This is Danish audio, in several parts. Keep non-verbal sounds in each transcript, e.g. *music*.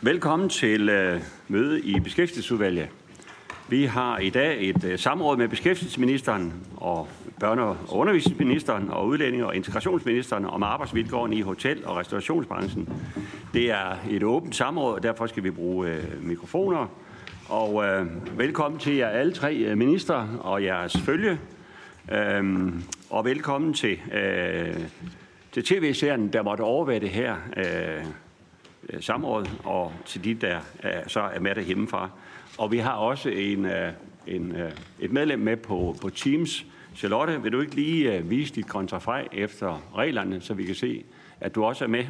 Velkommen til øh, møde i Beskæftigelsesudvalget. Vi har i dag et øh, samråd med beskæftigelsesministeren og børne- og undervisningsministeren og udlændinge- og integrationsministeren om arbejdsvilkårene i hotel- og restaurationsbranchen. Det er et åbent samråd, og derfor skal vi bruge øh, mikrofoner. Og øh, velkommen til jer alle tre øh, uh, minister og jeres følge. Uh, og velkommen til, øh, til tv-serien, der måtte overvære det her øh, samråd, og til de, der øh, så er med derhjemmefra. Og vi har også en, øh, en, øh, et medlem med på, på Teams. Charlotte, vil du ikke lige øh, vise dit kontrafej efter reglerne, så vi kan se, at du også er med?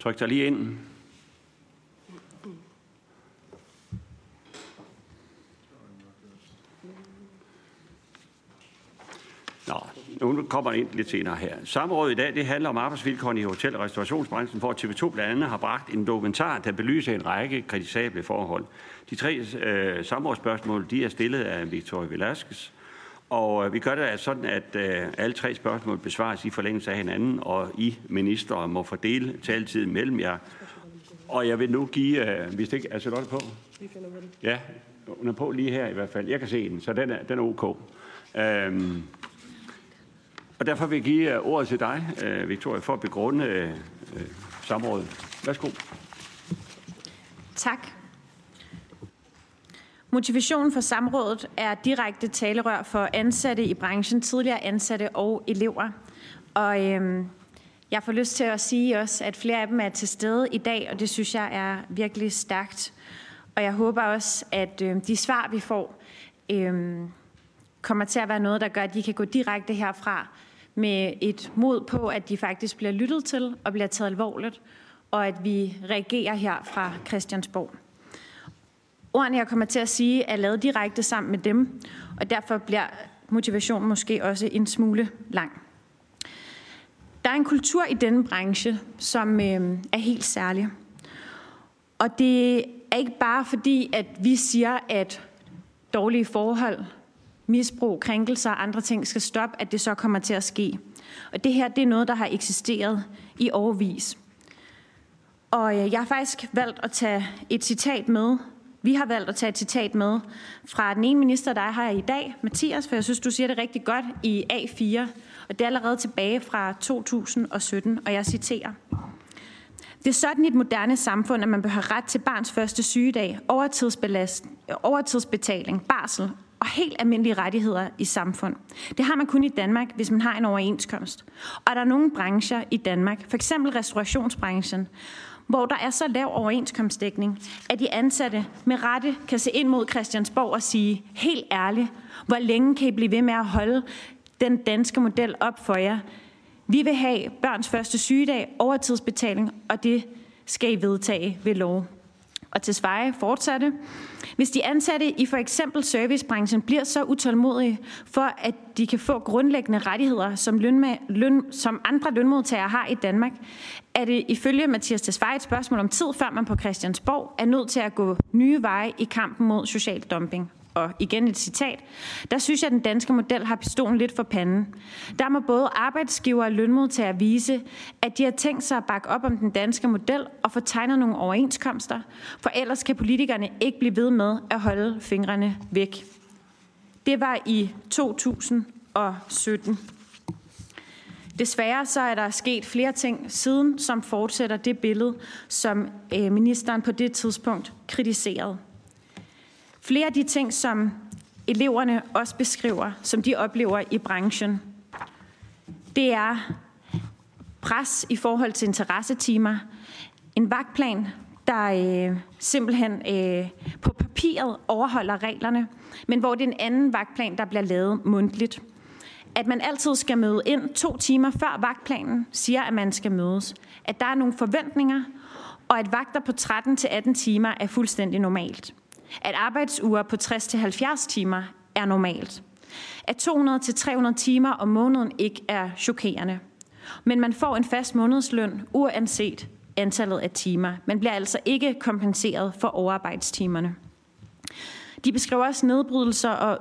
Tryk dig lige ind. Nå, nu kommer ind lidt senere her. Samrådet i dag det handler om arbejdsvilkårene i hotel- og restaurationsbranchen, hvor TV2 blandt andet har bragt en dokumentar, der belyser en række kritisable forhold. De tre øh, samrådsspørgsmål de er stillet af Victoria Velasquez, og øh, vi gør det altså sådan, at øh, alle tre spørgsmål besvares i forlængelse af hinanden, og I minister må fordele taletiden mellem jer. Og jeg vil nu give, øh, hvis det ikke er Charlotte på? Ja, hun er på lige her i hvert fald. Jeg kan se den, så den er, den er ok. Øhm, og derfor vil jeg give øh, ordet til dig, øh, Victoria, for at begrunde øh, øh, samrådet. Værsgo. Tak. Motivationen for samrådet er direkte talerør for ansatte i branchen, tidligere ansatte og elever. Og øhm, jeg får lyst til at sige også, at flere af dem er til stede i dag, og det synes jeg er virkelig stærkt. Og jeg håber også, at øh, de svar, vi får, øh, kommer til at være noget, der gør, at de kan gå direkte herfra med et mod på, at de faktisk bliver lyttet til og bliver taget alvorligt, og at vi reagerer her fra Christiansborg. Ordene, jeg kommer til at sige, er lavet direkte sammen med dem, og derfor bliver motivationen måske også en smule lang. Der er en kultur i denne branche, som øh, er helt særlig. Og det er ikke bare fordi, at vi siger, at dårlige forhold, misbrug, krænkelser og andre ting skal stoppe, at det så kommer til at ske. Og det her, det er noget, der har eksisteret i overvis. Og øh, jeg har faktisk valgt at tage et citat med. Vi har valgt at tage et citat med fra den ene minister, der er her i dag, Mathias, for jeg synes, du siger det rigtig godt i A4. Og det er allerede tilbage fra 2017, og jeg citerer. Det er sådan i et moderne samfund, at man bør have ret til barns første sygedag, overtidsbetaling, barsel og helt almindelige rettigheder i samfund. Det har man kun i Danmark, hvis man har en overenskomst. Og der er nogle brancher i Danmark, for eksempel restaurationsbranchen, hvor der er så lav overenskomstdækning, at de ansatte med rette kan se ind mod Christiansborg og sige, helt ærligt, hvor længe kan I blive ved med at holde den danske model op for jer? Vi vil have børns første sygedag, overtidsbetaling, og det skal I vedtage ved lov. Og til Sveje fortsatte. Hvis de ansatte i for eksempel servicebranchen bliver så utålmodige for, at de kan få grundlæggende rettigheder, som, løn, løn, som andre lønmodtagere har i Danmark, er det ifølge Mathias Tesfaye et spørgsmål om tid, før man på Christiansborg er nødt til at gå nye veje i kampen mod social dumping og igen et citat, der synes jeg, at den danske model har pistolen lidt for panden. Der må både arbejdsgiver og lønmodtagere vise, at de har tænkt sig at bakke op om den danske model og få tegnet nogle overenskomster, for ellers kan politikerne ikke blive ved med at holde fingrene væk. Det var i 2017. Desværre så er der sket flere ting siden, som fortsætter det billede, som øh, ministeren på det tidspunkt kritiserede. Flere af de ting, som eleverne også beskriver, som de oplever i branchen, det er pres i forhold til interessetimer, en vagtplan, der øh, simpelthen øh, på papiret overholder reglerne, men hvor det er en anden vagtplan, der bliver lavet mundtligt. At man altid skal møde ind to timer før vagtplanen siger, at man skal mødes. At der er nogle forventninger, og at vagter på 13-18 timer er fuldstændig normalt. At arbejdsuger på 60-70 timer er normalt. At 200-300 timer om måneden ikke er chokerende. Men man får en fast månedsløn uanset antallet af timer. Man bliver altså ikke kompenseret for overarbejdstimerne. De beskriver også nedbrydelser og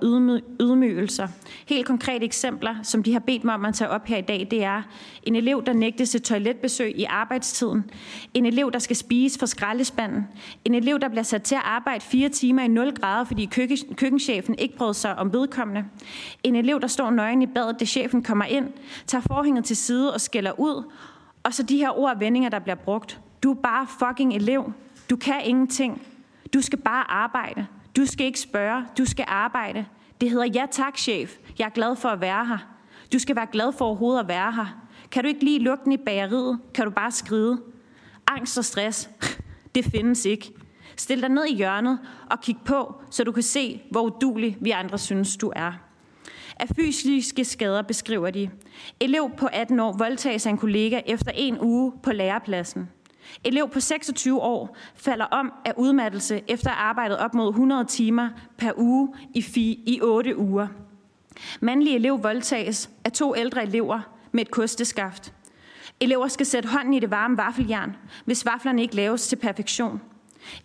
ydmygelser. Helt konkrete eksempler, som de har bedt mig om at tage op her i dag, det er en elev, der nægtes et toiletbesøg i arbejdstiden, en elev, der skal spise fra skraldespanden, en elev, der bliver sat til at arbejde fire timer i 0 grader, fordi køkkenchefen ikke brød sig om vedkommende, en elev, der står nøgen i badet, da chefen kommer ind, tager forhænget til side og skælder ud, og så de her ord og vendinger, der bliver brugt. Du er bare fucking elev. Du kan ingenting. Du skal bare arbejde. Du skal ikke spørge. Du skal arbejde. Det hedder ja tak, chef. Jeg er glad for at være her. Du skal være glad for overhovedet at være her. Kan du ikke lige lugten i bageriet, kan du bare skride. Angst og stress, *laughs* det findes ikke. Stil dig ned i hjørnet og kig på, så du kan se, hvor udulig vi andre synes, du er. Af fysiske skader beskriver de. Elev på 18 år voldtages af en kollega efter en uge på lærepladsen. Elev på 26 år falder om af udmattelse efter arbejdet op mod 100 timer per uge i, fi, i 8 uger. Mandlig elev voldtages af to ældre elever med et kosteskaft. Elever skal sætte hånden i det varme vaffeljern, hvis vaflerne ikke laves til perfektion.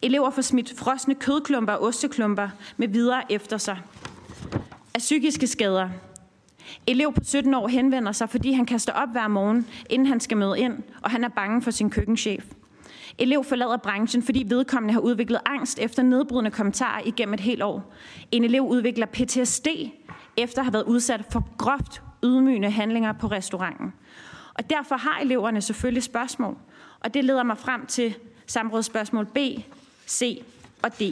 Elever får smidt frosne kødklumper og osteklumper med videre efter sig. Af psykiske skader. Elev på 17 år henvender sig, fordi han kaster op hver morgen, inden han skal møde ind, og han er bange for sin køkkenchef. Elev forlader branchen, fordi vedkommende har udviklet angst efter nedbrydende kommentarer igennem et helt år. En elev udvikler PTSD efter at have været udsat for groft ydmygende handlinger på restauranten. Og derfor har eleverne selvfølgelig spørgsmål, og det leder mig frem til samrådsspørgsmål B, C og D.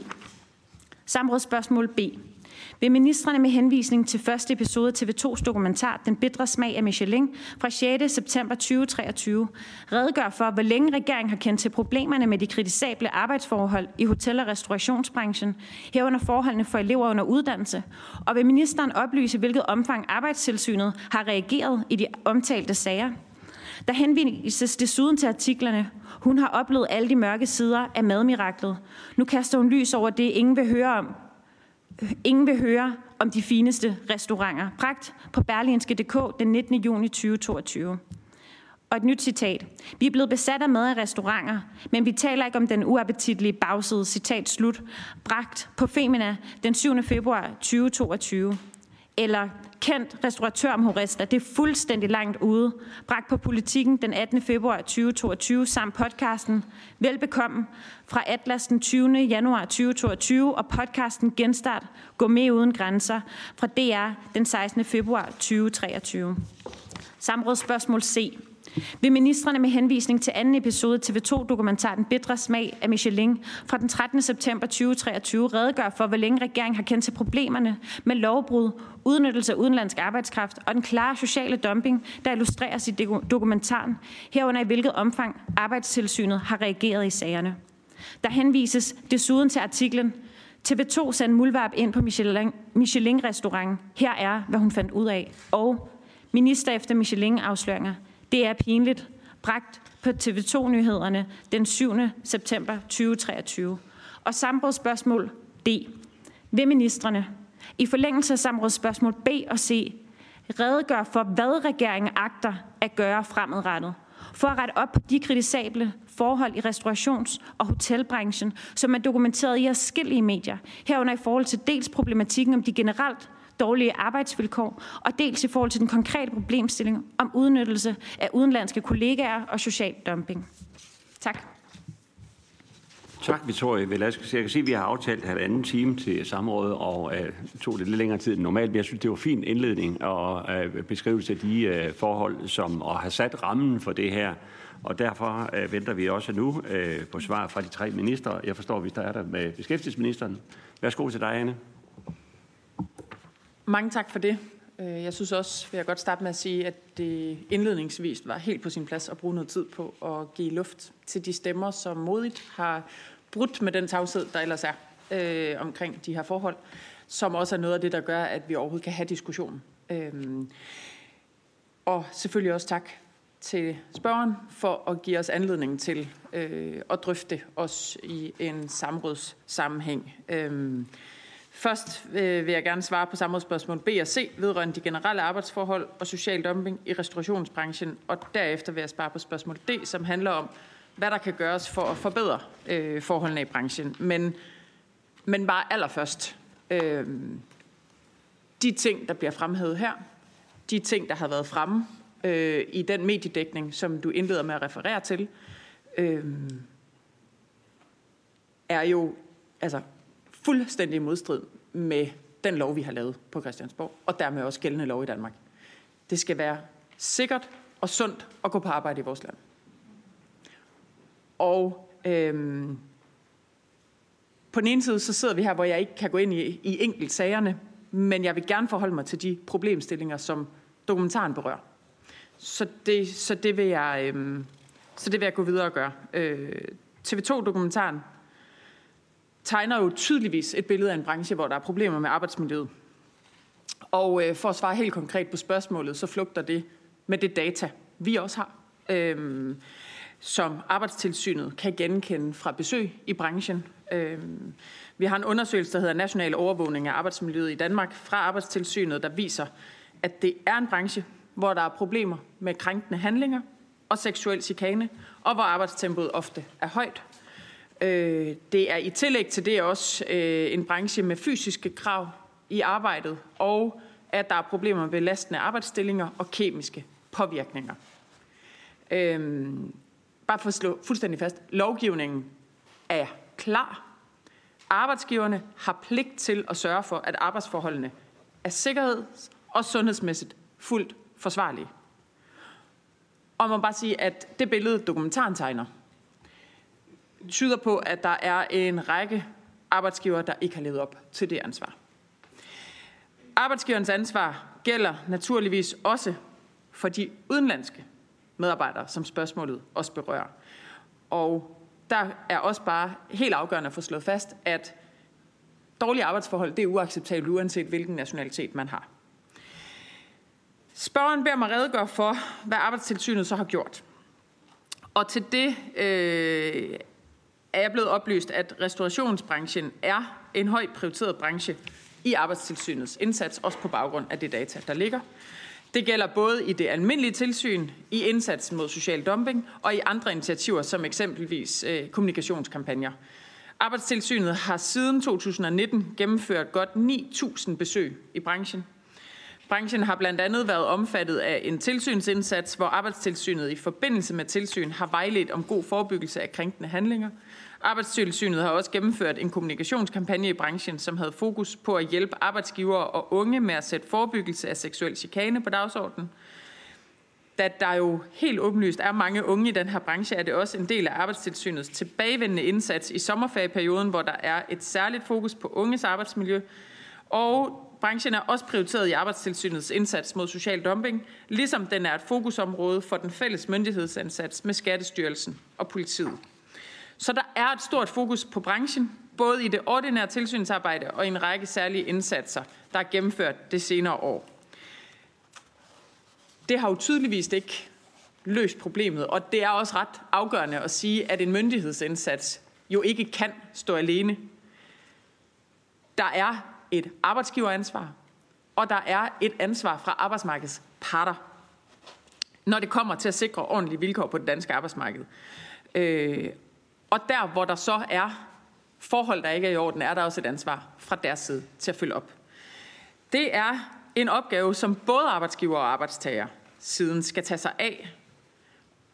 Samrådsspørgsmål B. Vil ministerne med henvisning til første episode af TV2's dokumentar Den bedre smag af Michelin fra 6. september 2023 redegøre for, hvor længe regeringen har kendt til problemerne med de kritisable arbejdsforhold i hotel- og restaurationsbranchen, herunder forholdene for elever under uddannelse, og vil ministeren oplyse, hvilket omfang arbejdstilsynet har reageret i de omtalte sager? Der henvises desuden til artiklerne. Hun har oplevet alle de mørke sider af madmiraklet. Nu kaster hun lys over det, ingen vil høre om, Ingen vil høre om de fineste restauranter. Pragt på berlinske.dk den 19. juni 2022. Og et nyt citat. Vi er blevet besat af mad i restauranter, men vi taler ikke om den uappetitlige bagside. Citat slut. Bragt på Femina den 7. februar 2022. Eller kendt restauratør om Horesta. Det er fuldstændig langt ude. Bragt på politikken den 18. februar 2022 samt podcasten Velbekomme fra Atlas den 20. januar 2022 og podcasten Genstart Gå med uden grænser fra DR den 16. februar 2023. Samrådsspørgsmål C. Vil ministerne med henvisning til anden episode TV2-dokumentaren Den Bedre Smag af Michelin fra den 13. september 2023 redegøre for, hvor længe regeringen har kendt til problemerne med lovbrud, udnyttelse af udenlandsk arbejdskraft og den klare sociale dumping, der illustreres i dokumentaren, herunder i hvilket omfang arbejdstilsynet har reageret i sagerne. Der henvises desuden til artiklen TV2 sendte Mulvarp ind på Michelin-restauranten. Her er, hvad hun fandt ud af. Og minister efter Michelin-afsløringer – det er pinligt. Bragt på TV2-nyhederne den 7. september 2023. Og samrådsspørgsmål D. Vil ministerne i forlængelse af samrådsspørgsmål B og C redegør for, hvad regeringen agter at gøre fremadrettet for at rette op på de kritisable forhold i restaurations- og hotelbranchen, som er dokumenteret i forskellige medier, herunder i forhold til dels problematikken om de generelt dårlige arbejdsvilkår, og dels i forhold til den konkrete problemstilling om udnyttelse af udenlandske kollegaer og social dumping. Tak. Tak, Victoria Velasquez. Jeg kan sige, at vi har aftalt halvanden time til samrådet, og uh, tog det lidt længere tid end normalt. Men jeg synes, det var en fin indledning og uh, beskrivelse af de uh, forhold, som og har sat rammen for det her. Og derfor uh, venter vi også nu uh, på svar fra de tre ministre. Jeg forstår, at vi starter med beskæftigelsesministeren. Værsgo til dig, Anne. Mange tak for det. Øh, jeg synes også, vil jeg godt starte med at sige, at det indledningsvis var helt på sin plads at bruge noget tid på at give luft til de stemmer, som modigt har brudt med den tavshed, der ellers er øh, omkring de her forhold, som også er noget af det, der gør, at vi overhovedet kan have diskussion. Øh, og selvfølgelig også tak til spørgeren for at give os anledning til øh, at drøfte os i en samrådssammenhæng. Øh, Først øh, vil jeg gerne svare på samrådsspørgsmål B og C vedrørende de generelle arbejdsforhold og social dumping i restaurationsbranchen, og derefter vil jeg svare på spørgsmål D, som handler om, hvad der kan gøres for at forbedre øh, forholdene i branchen. Men, men bare allerførst Øh, de ting, der bliver fremhævet her, de ting, der har været fremme øh, i den mediedækning, som du indleder med at referere til, øh, er jo altså, fuldstændig i modstrid med den lov, vi har lavet på Christiansborg, og dermed også gældende lov i Danmark. Det skal være sikkert og sundt at gå på arbejde i vores land. Og øhm, på den ene side, så sidder vi her, hvor jeg ikke kan gå ind i, i enkelt sagerne, men jeg vil gerne forholde mig til de problemstillinger, som dokumentaren berører. Så det, så det, vil, jeg, øhm, så det vil jeg gå videre og gøre. Øh, TV2-dokumentaren tegner jo tydeligvis et billede af en branche, hvor der er problemer med arbejdsmiljøet. Og øh, for at svare helt konkret på spørgsmålet, så flugter det med det data, vi også har, øh, som arbejdstilsynet kan genkende fra besøg i branchen. Øh, vi har en undersøgelse, der hedder National Overvågning af Arbejdsmiljøet i Danmark fra Arbejdstilsynet, der viser, at det er en branche, hvor der er problemer med krænkende handlinger og seksuel chikane, og hvor arbejdstempoet ofte er højt. Øh, det er i tillæg til det også øh, en branche med fysiske krav i arbejdet, og at der er problemer med belastende arbejdsstillinger og kemiske påvirkninger. Øhm, bare for at slå fuldstændig fast. Lovgivningen er klar. Arbejdsgiverne har pligt til at sørge for, at arbejdsforholdene er sikkerheds- og sundhedsmæssigt fuldt forsvarlige. Og man må bare sige, at det billede, dokumentaren tegner, tyder på, at der er en række arbejdsgiver, der ikke har levet op til det ansvar. Arbejdsgiverens ansvar gælder naturligvis også for de udenlandske medarbejdere, som spørgsmålet også berører. Og der er også bare helt afgørende at få slået fast, at dårlige arbejdsforhold det er uacceptabelt, uanset hvilken nationalitet man har. Spørgeren beder mig redegøre for, hvad arbejdstilsynet så har gjort. Og til det øh, er jeg blevet oplyst, at restaurationsbranchen er en højt prioriteret branche i arbejdstilsynets indsats, også på baggrund af det data, der ligger. Det gælder både i det almindelige tilsyn, i indsatsen mod social dumping og i andre initiativer, som eksempelvis øh, kommunikationskampagner. Arbejdstilsynet har siden 2019 gennemført godt 9.000 besøg i branchen. Branchen har blandt andet været omfattet af en tilsynsindsats, hvor Arbejdstilsynet i forbindelse med tilsyn har vejledt om god forebyggelse af krænkende handlinger – Arbejdstilsynet har også gennemført en kommunikationskampagne i branchen, som havde fokus på at hjælpe arbejdsgivere og unge med at sætte forebyggelse af seksuel chikane på dagsordenen. Da der jo helt åbenlyst er mange unge i den her branche, er det også en del af arbejdstilsynets tilbagevendende indsats i sommerferieperioden, hvor der er et særligt fokus på unges arbejdsmiljø. Og branchen er også prioriteret i arbejdstilsynets indsats mod social dumping, ligesom den er et fokusområde for den fælles myndighedsindsats med Skattestyrelsen og politiet. Så der er et stort fokus på branchen, både i det ordinære tilsynsarbejde og i en række særlige indsatser, der er gennemført det senere år. Det har jo tydeligvis ikke løst problemet, og det er også ret afgørende at sige, at en myndighedsindsats jo ikke kan stå alene. Der er et arbejdsgiveransvar, og der er et ansvar fra arbejdsmarkedets parter, når det kommer til at sikre ordentlige vilkår på det danske arbejdsmarked. Øh, og der, hvor der så er forhold, der ikke er i orden, er der også et ansvar fra deres side til at følge op. Det er en opgave, som både arbejdsgiver og arbejdstager siden skal tage sig af.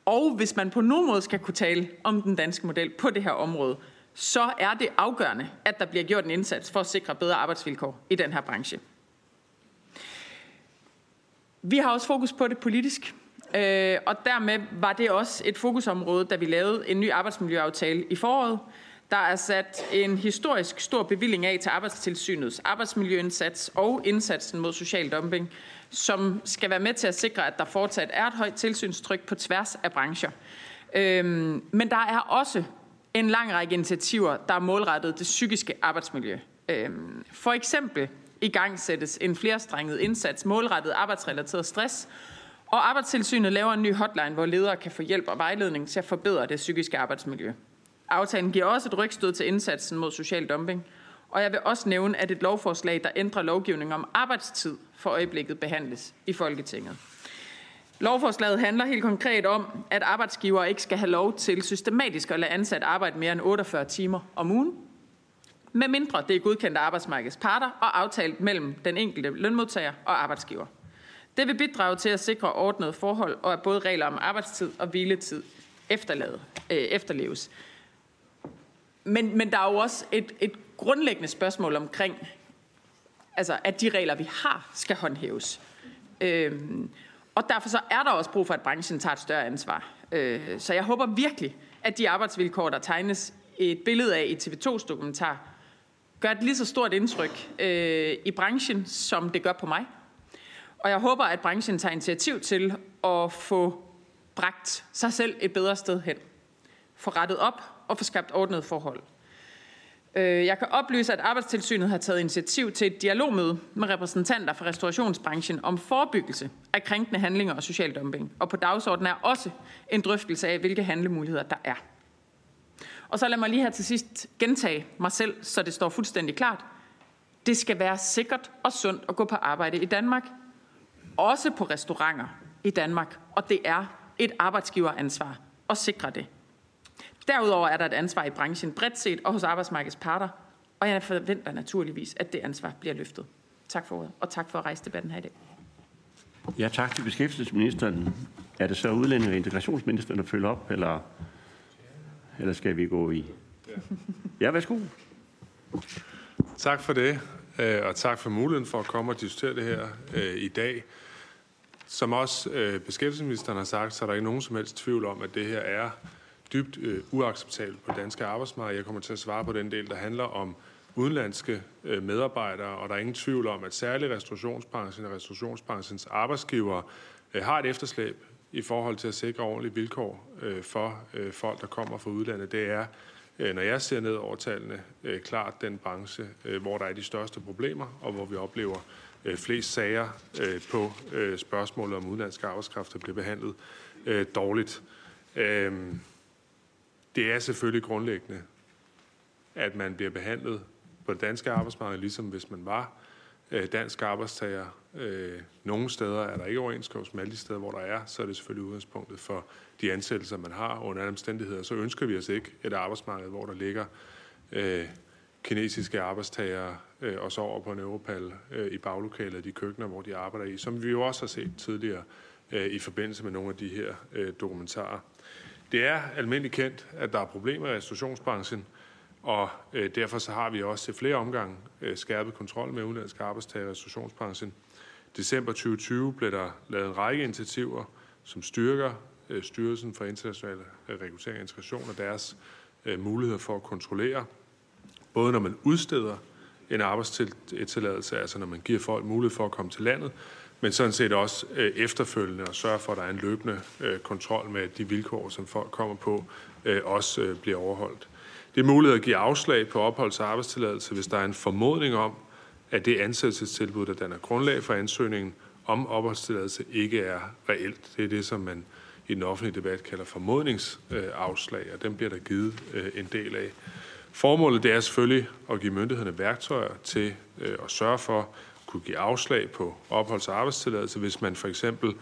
Og hvis man på nogen måde skal kunne tale om den danske model på det her område, så er det afgørende, at der bliver gjort en indsats for at sikre bedre arbejdsvilkår i den her branche. Vi har også fokus på det politisk. Øh, og dermed var det også et fokusområde, da vi lavede en ny arbejdsmiljøaftale i foråret. Der er sat en historisk stor bevilling af til Arbejdstilsynets arbejdsmiljøindsats og indsatsen mod social dumping, som skal være med til at sikre, at der fortsat er et højt tilsynstryk på tværs af brancher. Øhm, men der er også en lang række initiativer, der er målrettet det psykiske arbejdsmiljø. Øhm, for eksempel i gang sættes en flerstrenget indsats målrettet arbejdsrelateret stress, og Arbejdstilsynet laver en ny hotline, hvor ledere kan få hjælp og vejledning til at forbedre det psykiske arbejdsmiljø. Aftalen giver også et rygstød til indsatsen mod social dumping. Og jeg vil også nævne, at et lovforslag, der ændrer lovgivningen om arbejdstid, for øjeblikket behandles i Folketinget. Lovforslaget handler helt konkret om, at arbejdsgiver ikke skal have lov til systematisk at lade ansat arbejde mere end 48 timer om ugen. medmindre det er godkendt af arbejdsmarkedets parter og aftalt mellem den enkelte lønmodtager og arbejdsgiver. Det vil bidrage til at sikre ordnede forhold, og at både regler om arbejdstid og hviletid efterlade, øh, efterleves. Men, men der er jo også et, et grundlæggende spørgsmål omkring, altså, at de regler, vi har, skal håndhæves. Øhm, og derfor så er der også brug for, at branchen tager et større ansvar. Øh, så jeg håber virkelig, at de arbejdsvilkår, der tegnes et billede af i TV2's dokumentar, gør et lige så stort indtryk øh, i branchen, som det gør på mig. Og jeg håber, at branchen tager initiativ til at få bragt sig selv et bedre sted hen. Få rettet op og få skabt ordnet forhold. Øh, jeg kan oplyse, at Arbejdstilsynet har taget initiativ til et dialogmøde med repræsentanter fra restaurationsbranchen om forebyggelse af krænkende handlinger og social dumping. Og på dagsordenen er også en drøftelse af, hvilke handlemuligheder der er. Og så lad mig lige her til sidst gentage mig selv, så det står fuldstændig klart. Det skal være sikkert og sundt at gå på arbejde i Danmark. Også på restauranter i Danmark. Og det er et arbejdsgiveransvar at sikre det. Derudover er der et ansvar i branchen bredt set og hos arbejdsmarkedets parter, og jeg forventer naturligvis, at det ansvar bliver løftet. Tak for ordet, og tak for at rejse debatten her i dag. Ja, tak til beskæftigelsesministeren. Er det så udlænding- og integrationsministeren, der følger op, eller, eller skal vi gå i? Ja, værsgo. Tak for det, øh, og tak for muligheden for at komme og diskutere det her øh, i dag. Som også øh, beskæftigelsesministeren har sagt, så er der ikke nogen som helst tvivl om, at det her er dybt øh, uacceptabelt på danske arbejdsmarked. Jeg kommer til at svare på den del, der handler om udenlandske øh, medarbejdere, og der er ingen tvivl om, at særligt restaurationsbranchen og restaurationsbranchens arbejdsgivere øh, har et efterslæb i forhold til at sikre ordentlige vilkår øh, for øh, folk, der kommer fra udlandet. Det er, øh, når jeg ser ned over tallene, øh, klart den branche, øh, hvor der er de største problemer, og hvor vi oplever øh, Øh, flest sager øh, på øh, spørgsmålet om udenlandsk arbejdskraft, der bliver behandlet dårligt. Øhm, det er selvfølgelig grundlæggende, at man bliver behandlet på det danske arbejdsmarked, ligesom hvis man var dansk arbejdstager. Nogle steder er der ikke overenskomst, men alle de steder, hvor der er, så er det selvfølgelig udgangspunktet for de ansættelser, man har. Under alle omstændigheder, så ønsker vi os ikke et arbejdsmarked, hvor der ligger kinesiske arbejdstagere øh, og så over på en Europal øh, i baglokalet, de køkkener, hvor de arbejder i, som vi jo også har set tidligere øh, i forbindelse med nogle af de her øh, dokumentarer. Det er almindeligt kendt, at der er problemer i restaurationsbranchen, og øh, derfor så har vi også til flere omgange øh, skærpet kontrol med udenlandske arbejdstager i restaurationsbranchen. December 2020 blev der lavet en række initiativer, som styrker øh, Styrelsen for International øh, Rekruttering og Integration og deres øh, muligheder for at kontrollere, både når man udsteder en arbejdstilladelse, altså når man giver folk mulighed for at komme til landet, men sådan set også øh, efterfølgende og sørge for, at der er en løbende øh, kontrol med, at de vilkår, som folk kommer på, øh, også øh, bliver overholdt. Det er muligt at give afslag på opholds- og arbejdstilladelse, hvis der er en formodning om, at det ansættelsestilbud, der danner grundlag for ansøgningen om opholdstilladelse, ikke er reelt. Det er det, som man i den offentlige debat kalder formodningsafslag, og den bliver der givet øh, en del af. Formålet det er selvfølgelig at give myndighederne værktøjer til øh, at sørge for, kunne give afslag på opholds- og arbejdstilladelse, hvis man for eksempel,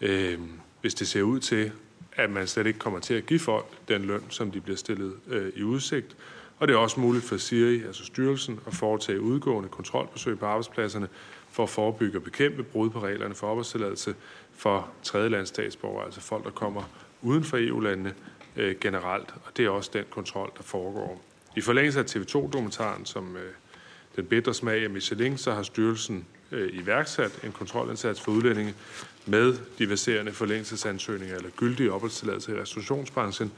øh, hvis det ser ud til, at man slet ikke kommer til at give folk den løn, som de bliver stillet øh, i udsigt. Og det er også muligt for SIRI, altså styrelsen, at foretage udgående kontrolbesøg på arbejdspladserne for at forebygge og bekæmpe brud på reglerne for opholdstilladelse for tredjelandsstatsborgere, altså folk, der kommer uden for EU-landene øh, generelt. Og det er også den kontrol, der foregår. I forlængelse af TV2-dokumentaren, som øh, den bedre smag af Michelin, så har styrelsen øh, iværksat en kontrolindsats for udlændinge med diverserende forlængelsesansøgninger eller gyldige opholdstilladelser i restaurationsbranchen.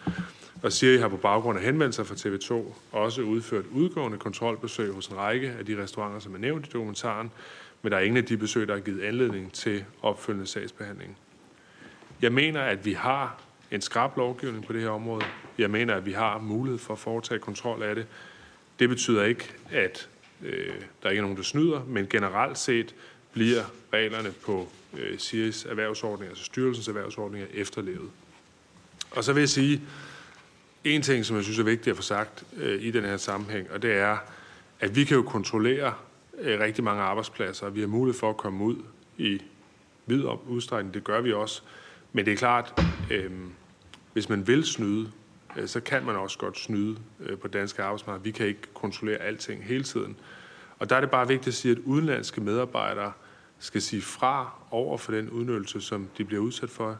Og Siri har på baggrund af henvendelser fra TV2 også udført udgående kontrolbesøg hos en række af de restauranter, som er nævnt i dokumentaren, men der er ingen af de besøg, der har givet anledning til opfølgende sagsbehandling. Jeg mener, at vi har en skrab lovgivning på det her område. Jeg mener, at vi har mulighed for at foretage kontrol af det. Det betyder ikke, at øh, der ikke er nogen, der snyder, men generelt set bliver reglerne på øh, SIRIs erhvervsordning, altså styrelsens erhvervsordninger, efterlevet. Og så vil jeg sige en ting, som jeg synes er vigtigt at få sagt øh, i den her sammenhæng, og det er, at vi kan jo kontrollere øh, rigtig mange arbejdspladser, og vi har mulighed for at komme ud i vid udstrækning. Det gør vi også. Men det er klart, øh, hvis man vil snyde, øh, så kan man også godt snyde øh, på danske arbejdsmarked. Vi kan ikke kontrollere alting hele tiden. Og der er det bare vigtigt at sige, at udenlandske medarbejdere skal sige fra over for den udnyttelse, som de bliver udsat for.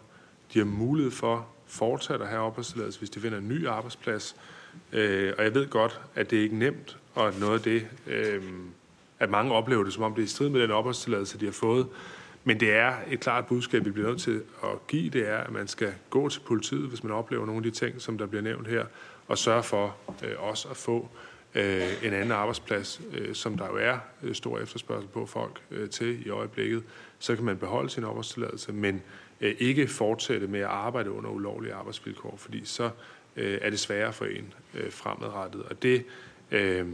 De har mulighed for fortsat at have opholdstilladelse, hvis de finder en ny arbejdsplads. Øh, og jeg ved godt, at det ikke er nemt, og noget af det, øh, at mange oplever det, som om det er i strid med den opholdstilladelse, de har fået. Men det er et klart budskab, vi bliver nødt til at give, det er, at man skal gå til politiet, hvis man oplever nogle af de ting, som der bliver nævnt her, og sørge for øh, også at få øh, en anden arbejdsplads, øh, som der jo er øh, stor efterspørgsel på folk øh, til i øjeblikket. Så kan man beholde sin opholdstilladelse, men øh, ikke fortsætte med at arbejde under ulovlige arbejdsvilkår, fordi så øh, er det sværere for en øh, fremadrettet. Og det øh,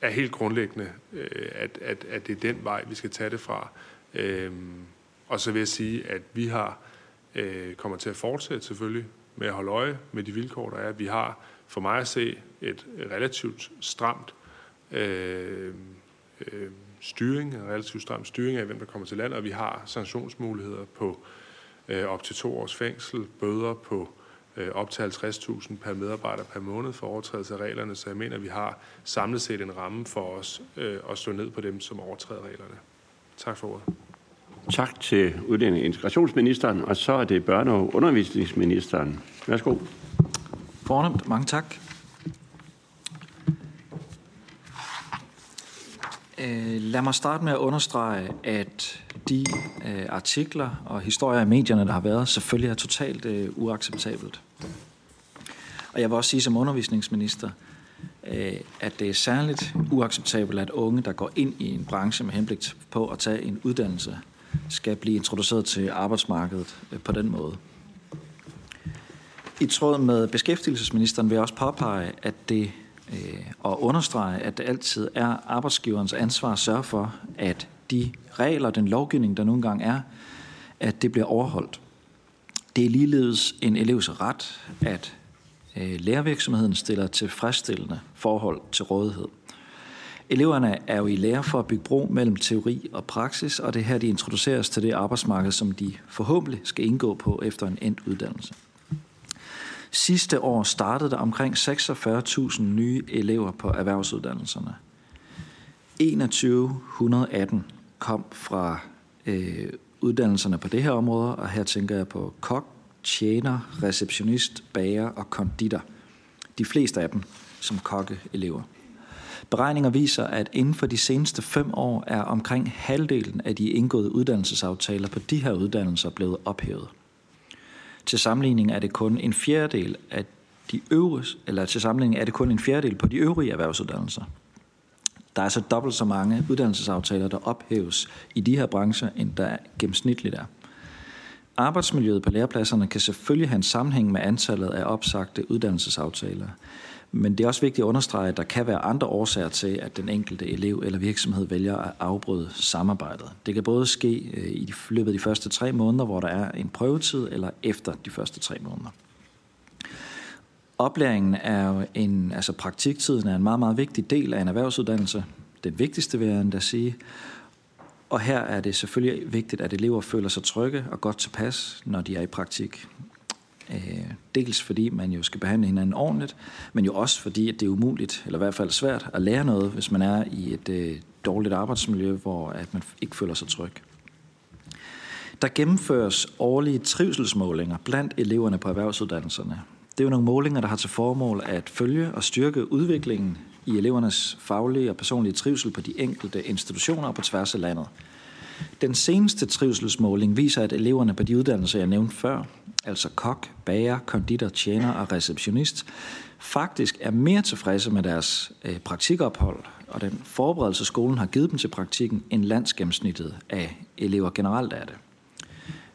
er helt grundlæggende, øh, at, at, at det er den vej, vi skal tage det fra. Øh, og så vil jeg sige, at vi har øh, kommer til at fortsætte selvfølgelig med at holde øje med de vilkår, der er. Vi har for mig at se et relativt stramt øh, øh, styring, en relativt stram styring af, hvem der kommer til landet, og vi har sanktionsmuligheder på øh, op til to års fængsel, bøder på øh, op til 50.000 per medarbejder per måned for overtrædelse af reglerne, så jeg mener, at vi har samlet set en ramme for os øh, at slå ned på dem, som overtræder reglerne. Tak for ordet. Tak til udlænding- og integrationsministeren, og så er det børne- og undervisningsministeren. Værsgo. Fornemt, mange tak. Øh, lad mig starte med at understrege, at de øh, artikler og historier i medierne, der har været, selvfølgelig er totalt øh, uacceptabelt. Og jeg vil også sige som undervisningsminister, øh, Øh, at det er særligt uacceptabelt, at unge, der går ind i en branche med henblik på at tage en uddannelse, skal blive introduceret til arbejdsmarkedet øh, på den måde. I tråd med beskæftigelsesministeren vil jeg også påpege, at det øh, og understrege, at det altid er arbejdsgiverens ansvar at sørge for, at de regler, den lovgivning, der nogle gange er, at det bliver overholdt. Det er ligeledes en elevs ret, at Øh, lærervirksomheden stiller tilfredsstillende forhold til rådighed. Eleverne er jo i lære for at bygge bro mellem teori og praksis, og det er her, de introduceres til det arbejdsmarked, som de forhåbentlig skal indgå på efter en endt uddannelse. Sidste år startede der omkring 46.000 nye elever på erhvervsuddannelserne. 2118 kom fra øh, uddannelserne på det her område, og her tænker jeg på kok, tjener, receptionist, bager og konditor. De fleste af dem som kokkeelever. Beregninger viser, at inden for de seneste fem år er omkring halvdelen af de indgåede uddannelsesaftaler på de her uddannelser blevet ophævet. Til sammenligning er det kun en fjerdedel af de øvrige, eller til sammenligning er det kun en fjerdedel på de øvrige erhvervsuddannelser. Der er altså dobbelt så mange uddannelsesaftaler, der ophæves i de her brancher, end der gennemsnitligt er. Arbejdsmiljøet på lærepladserne kan selvfølgelig have en sammenhæng med antallet af opsagte uddannelsesaftaler. Men det er også vigtigt at understrege, at der kan være andre årsager til, at den enkelte elev eller virksomhed vælger at afbryde samarbejdet. Det kan både ske øh, i løbet af de første tre måneder, hvor der er en prøvetid, eller efter de første tre måneder. Oplæringen er jo en, altså praktiktiden er en meget, meget vigtig del af en erhvervsuddannelse. Den vigtigste vil jeg endda sige. Og her er det selvfølgelig vigtigt, at elever føler sig trygge og godt tilpas, når de er i praktik. Øh, dels fordi man jo skal behandle hinanden ordentligt, men jo også fordi at det er umuligt, eller i hvert fald svært, at lære noget, hvis man er i et øh, dårligt arbejdsmiljø, hvor at man ikke føler sig tryg. Der gennemføres årlige trivselsmålinger blandt eleverne på erhvervsuddannelserne. Det er jo nogle målinger, der har til formål at følge og styrke udviklingen i elevernes faglige og personlige trivsel på de enkelte institutioner og på tværs af landet. Den seneste trivselsmåling viser, at eleverne på de uddannelser, jeg nævnte før, altså kok, bager, konditor, tjener og receptionist, faktisk er mere tilfredse med deres øh, praktikophold og den forberedelse, skolen har givet dem til praktikken, end landsgennemsnittet af elever generelt er det.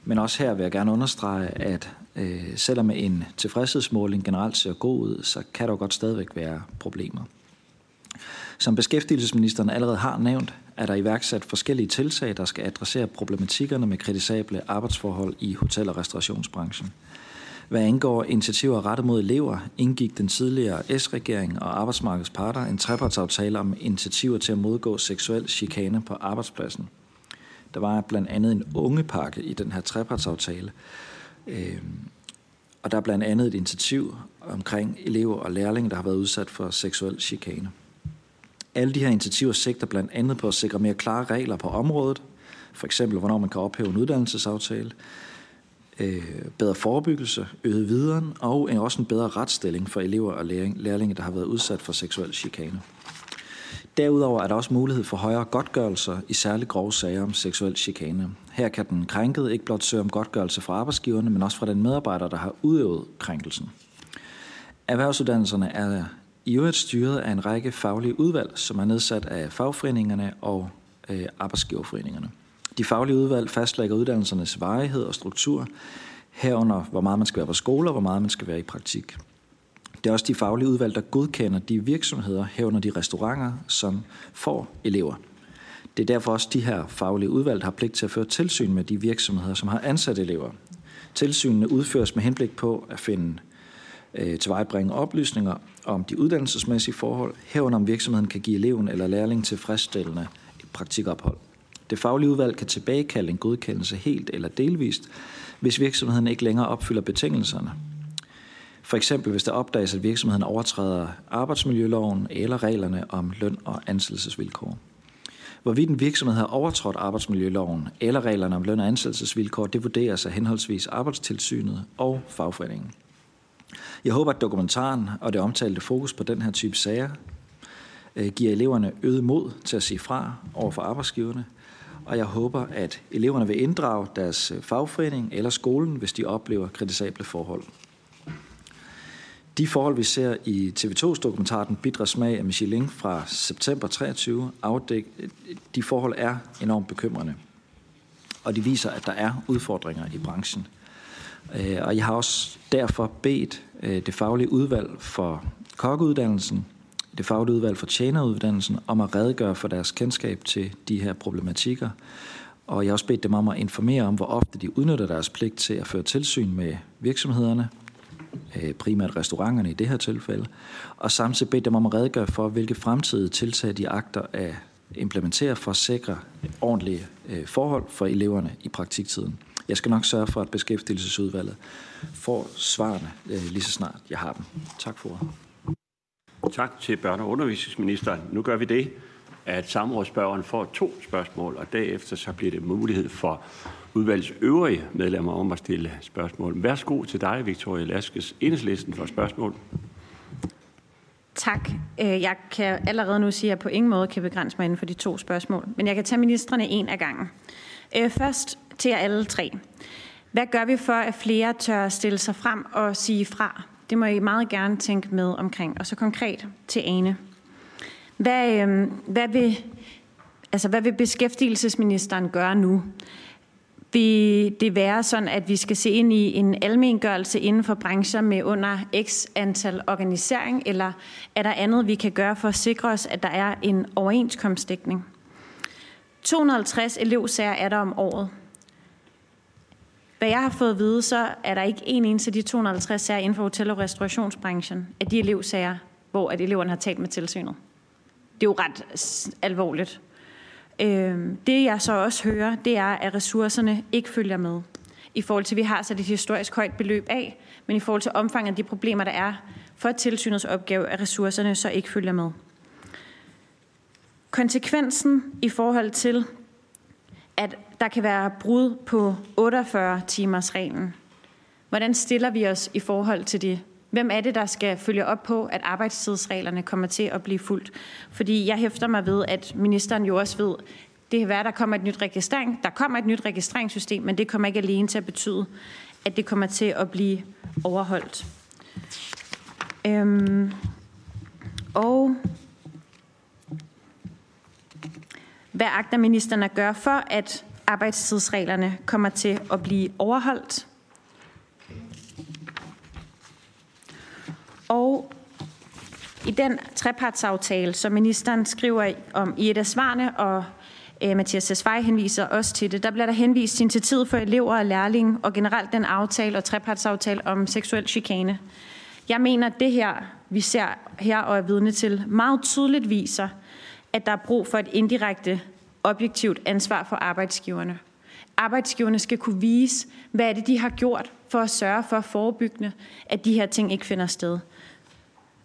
Men også her vil jeg gerne understrege, at øh, selvom en tilfredshedsmåling generelt ser god ud, så kan der godt stadigvæk være problemer. Som beskæftigelsesministeren allerede har nævnt, er der iværksat forskellige tiltag, der skal adressere problematikkerne med kritisable arbejdsforhold i hotel- og restaurationsbranchen. Hvad angår initiativer rettet mod elever, indgik den tidligere S-regering og arbejdsmarkedets parter en trepartsaftale om initiativer til at modgå seksuel chikane på arbejdspladsen. Der var blandt andet en ungepakke i den her trepartsaftale, øhm, og der er blandt andet et initiativ omkring elever og lærlinge, der har været udsat for seksuel chikane. Alle de her initiativer sigter blandt andet på at sikre mere klare regler på området, for eksempel hvornår man kan ophæve en uddannelsesaftale, øh, bedre forebyggelse, øget viden og en, også en bedre retsstilling for elever og lærlinge, der har været udsat for seksuel chikane. Derudover er der også mulighed for højere godtgørelser i særligt grove sager om seksuel chikane. Her kan den krænkede ikke blot søge om godtgørelse fra arbejdsgiverne, men også fra den medarbejder, der har udøvet krænkelsen. Erhvervsuddannelserne er i øvrigt styret af en række faglige udvalg, som er nedsat af fagforeningerne og øh, arbejdsgiverforeningerne. De faglige udvalg fastlægger uddannelsernes varighed og struktur, herunder hvor meget man skal være på skole og hvor meget man skal være i praktik. Det er også de faglige udvalg, der godkender de virksomheder, herunder de restauranter, som får elever. Det er derfor også de her faglige udvalg, der har pligt til at føre tilsyn med de virksomheder, som har ansat elever. Tilsynene udføres med henblik på at finde øh, tilvejebringe oplysninger om de uddannelsesmæssige forhold, herunder om virksomheden kan give eleven eller lærling tilfredsstillende et praktikophold. Det faglige udvalg kan tilbagekalde en godkendelse helt eller delvist, hvis virksomheden ikke længere opfylder betingelserne. For eksempel hvis der opdages, at virksomheden overtræder arbejdsmiljøloven eller reglerne om løn og ansættelsesvilkår. Hvorvidt en virksomhed har overtrådt arbejdsmiljøloven eller reglerne om løn og ansættelsesvilkår, det vurderes af henholdsvis arbejdstilsynet og fagforeningen. Jeg håber, at dokumentaren og det omtalte fokus på den her type sager øh, giver eleverne øget mod til at sige fra over for arbejdsgiverne, og jeg håber, at eleverne vil inddrage deres øh, fagforening eller skolen, hvis de oplever kritisable forhold. De forhold, vi ser i TV2's dokumentar Den Bidre Smag af Michelin fra september 23, afdæk, de forhold er enormt bekymrende. Og de viser, at der er udfordringer i branchen. Øh, og jeg har også derfor bedt Øh, det faglige udvalg for kokkeuddannelsen, det faglige udvalg for tjeneruddannelsen, om at redegøre for deres kendskab til de her problematikker. Og jeg har også bedt dem om at informere om, hvor ofte de udnytter deres pligt til at føre tilsyn med virksomhederne, øh, primært restauranterne i det her tilfælde, og samtidig bedt dem om at redegøre for, hvilke fremtidige tiltag de agter at implementere for at sikre ordentlige øh, forhold for eleverne i praktiktiden. Jeg skal nok sørge for, at beskæftigelsesudvalget får svarene øh, lige så snart jeg har dem. Tak for Tak til børne- og undervisningsministeren. Nu gør vi det, at samrådsspørgeren får to spørgsmål, og derefter så bliver det mulighed for udvalgets øvrige medlemmer om at stille spørgsmål. Værsgo til dig, Victoria Laskes, enhedslisten for spørgsmål. Tak. Øh, jeg kan allerede nu sige, at jeg på ingen måde kan begrænse mig inden for de to spørgsmål, men jeg kan tage ministerne en af gangen. Øh, først til jer alle tre. Hvad gør vi for, at flere tør stille sig frem og sige fra? Det må I meget gerne tænke med omkring. Og så konkret til Ane. Hvad, øh, hvad, vil, altså, hvad vil beskæftigelsesministeren gøre nu? Vil det være sådan, at vi skal se ind i en almengørelse inden for brancher med under x antal organisering, eller er der andet, vi kan gøre for at sikre os, at der er en overenskomstdækning? 250 elevsager er der om året. Hvad jeg har fået at vide, så er der ikke en eneste af de 250 sager inden for hotel- og restaurationsbranchen af de elevsager, hvor at eleverne har talt med tilsynet. Det er jo ret alvorligt. Øhm, det jeg så også hører, det er, at ressourcerne ikke følger med. I forhold til, at vi har sat et historisk højt beløb af, men i forhold til omfanget af de problemer, der er for tilsynets opgave, at ressourcerne så ikke følger med. Konsekvensen i forhold til, at der kan være brud på 48 timers reglen. Hvordan stiller vi os i forhold til det? Hvem er det, der skal følge op på, at arbejdstidsreglerne kommer til at blive fuldt? Fordi jeg hæfter mig ved, at ministeren jo også ved, det kan være, der kommer et nyt registrering. Der kommer et nyt registreringssystem, men det kommer ikke alene til at betyde, at det kommer til at blive overholdt. Øhm, og hvad agter ministeren at gøre for, at arbejdstidsreglerne kommer til at blive overholdt? Og i den trepartsaftale, som ministeren skriver om i et af svarene, og øh, Mathias Sesvej henviser også til det, der bliver der henvist til tid for elever og lærling, og generelt den aftale og trepartsaftale om seksuel chikane. Jeg mener, at det her, vi ser her og er vidne til, meget tydeligt viser, at der er brug for et indirekte objektivt ansvar for arbejdsgiverne. arbejdsgiverne skal kunne vise, hvad er det, de har gjort for at sørge for forebyggende, at de her ting ikke finder sted.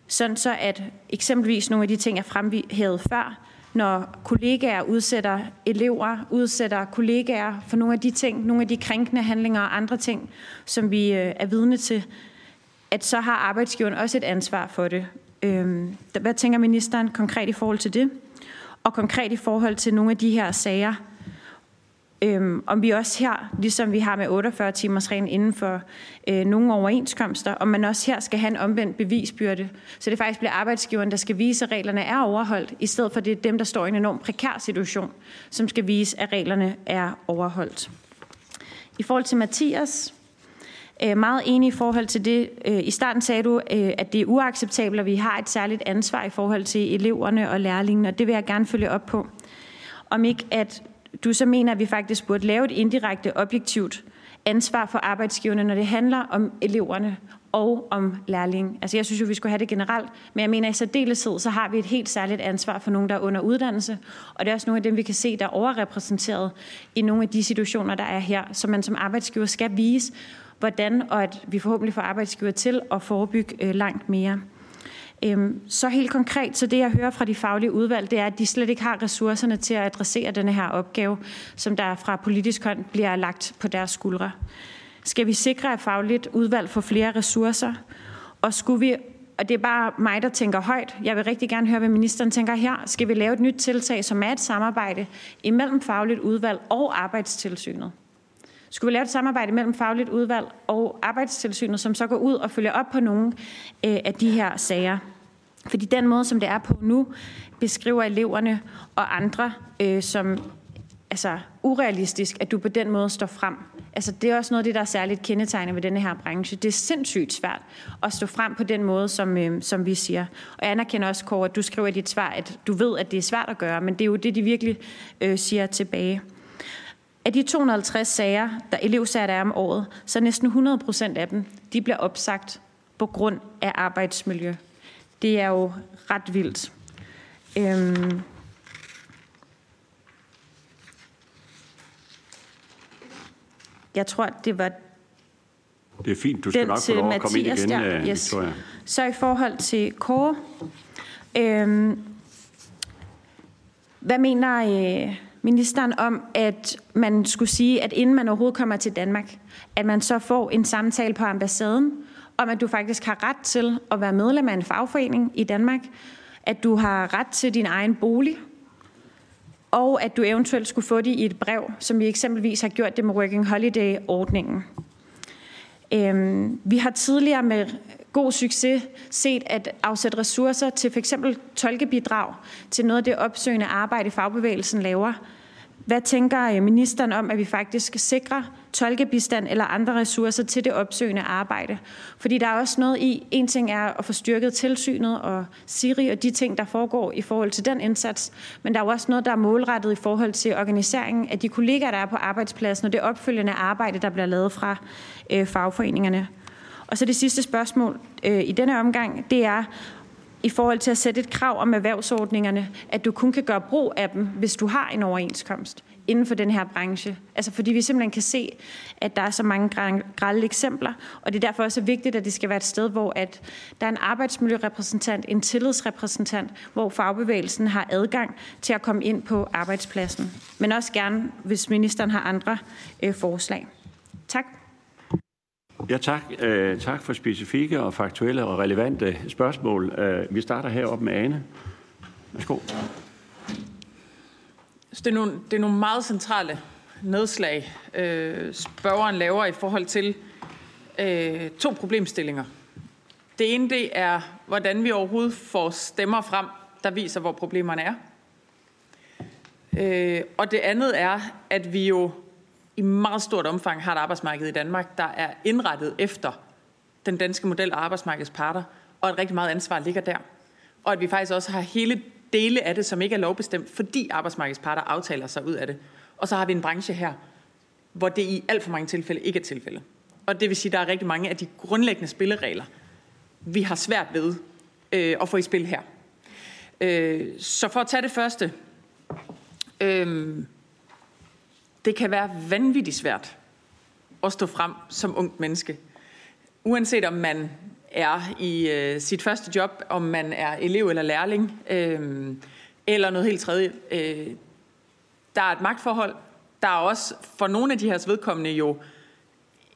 Sådan så, at eksempelvis nogle af de ting, jeg fremhævede før, når kollegaer udsætter elever, udsætter kollegaer for nogle af de ting, nogle af de krænkende handlinger og andre ting, som vi øh, er vidne til, at så har arbejdsgiveren også et ansvar for det. Øhm, hvad tænker ministeren konkret i forhold til det? Og konkret i forhold til nogle af de her sager, Øhm, om vi også her, ligesom vi har med 48 timers reglen inden for øh, nogle overenskomster, om man også her skal have en omvendt bevisbyrde, så det faktisk bliver arbejdsgiveren, der skal vise, at reglerne er overholdt, i stedet for det er dem, der står i en enorm prekær situation, som skal vise, at reglerne er overholdt. I forhold til Mathias, øh, meget enig i forhold til det. Øh, I starten sagde du, øh, at det er uacceptabelt, at vi har et særligt ansvar i forhold til eleverne og lærlingene, og det vil jeg gerne følge op på. Om ikke at du så mener, at vi faktisk burde lave et indirekte objektivt ansvar for arbejdsgiverne, når det handler om eleverne og om lærlingen. Altså jeg synes jo, vi skulle have det generelt, men jeg mener i særdeleshed, så har vi et helt særligt ansvar for nogen, der er under uddannelse, og det er også nogle af dem, vi kan se, der er overrepræsenteret i nogle af de situationer, der er her, som man som arbejdsgiver skal vise, hvordan, og at vi forhåbentlig får arbejdsgiver til at forebygge øh, langt mere. Øhm, så helt konkret, så det jeg hører fra de faglige udvalg, det er, at de slet ikke har ressourcerne til at adressere denne her opgave, som der fra politisk hånd bliver lagt på deres skuldre. Skal vi sikre, at fagligt udvalg får flere ressourcer? Og skulle vi og det er bare mig, der tænker højt. Jeg vil rigtig gerne høre, hvad ministeren tænker her. Skal vi lave et nyt tiltag, som er et samarbejde imellem fagligt udvalg og arbejdstilsynet? Skulle vi lave et samarbejde mellem fagligt udvalg og arbejdstilsynet, som så går ud og følger op på nogle øh, af de her sager? Fordi den måde, som det er på nu, beskriver eleverne og andre øh, som altså, urealistisk, at du på den måde står frem. Altså, det er også noget af det, der er særligt kendetegnet ved denne her branche. Det er sindssygt svært at stå frem på den måde, som, øh, som vi siger. Og jeg anerkender også, Kåre, at du skriver i dit svar, at du ved, at det er svært at gøre, men det er jo det, de virkelig øh, siger tilbage. Af de 250 sager, der elevsager der er om året, så næsten 100 procent af dem, de bliver opsagt på grund af arbejdsmiljø. Det er jo ret vildt. Øhm jeg tror, det var det er fint, du skal nok få lov at komme ind igen, der, øh, yes. Victoria. Så i forhold til Kåre, øhm, hvad mener øh, ministeren om, at man skulle sige, at inden man overhovedet kommer til Danmark, at man så får en samtale på ambassaden, om at du faktisk har ret til at være medlem af en fagforening i Danmark, at du har ret til din egen bolig, og at du eventuelt skulle få det i et brev, som vi eksempelvis har gjort det med Working Holiday-ordningen. Øhm, vi har tidligere med god succes set at afsætte ressourcer til f.eks. tolkebidrag til noget af det opsøgende arbejde, fagbevægelsen laver, hvad tænker øh, ministeren om, at vi faktisk sikrer tolkebistand eller andre ressourcer til det opsøgende arbejde? Fordi der er også noget i, en ting er at få styrket tilsynet og Siri og de ting, der foregår i forhold til den indsats, men der er også noget, der er målrettet i forhold til organiseringen af de kollegaer, der er på arbejdspladsen og det opfølgende arbejde, der bliver lavet fra øh, fagforeningerne. Og så det sidste spørgsmål øh, i denne omgang, det er, i forhold til at sætte et krav om erhvervsordningerne, at du kun kan gøre brug af dem, hvis du har en overenskomst inden for den her branche. Altså fordi vi simpelthen kan se, at der er så mange grælde eksempler, og det er derfor også vigtigt, at det skal være et sted, hvor at der er en arbejdsmiljørepræsentant, en tillidsrepræsentant, hvor fagbevægelsen har adgang til at komme ind på arbejdspladsen. Men også gerne, hvis ministeren har andre øh, forslag. Tak. Ja, tak. Øh, tak for specifikke og faktuelle og relevante spørgsmål. Øh, vi starter heroppe med Ane. Værsgo. Det er nogle, det er nogle meget centrale nedslag, uh, spørgeren laver i forhold til uh, to problemstillinger. Det ene det er, hvordan vi overhovedet får stemmer frem, der viser, hvor problemerne er. Uh, og det andet er, at vi jo i meget stort omfang har et arbejdsmarked i Danmark, der er indrettet efter den danske model og arbejdsmarkedets parter, og at rigtig meget ansvar ligger der. Og at vi faktisk også har hele dele af det, som ikke er lovbestemt, fordi arbejdsmarkedets parter aftaler sig ud af det. Og så har vi en branche her, hvor det i alt for mange tilfælde ikke er tilfælde. Og det vil sige, at der er rigtig mange af de grundlæggende spilleregler, vi har svært ved øh, at få i spil her. Øh, så for at tage det første. Øh, det kan være vanvittigt svært at stå frem som ungt menneske. Uanset om man er i øh, sit første job, om man er elev eller lærling, øh, eller noget helt tredje. Øh, der er et magtforhold. Der er også for nogle af de her vedkommende jo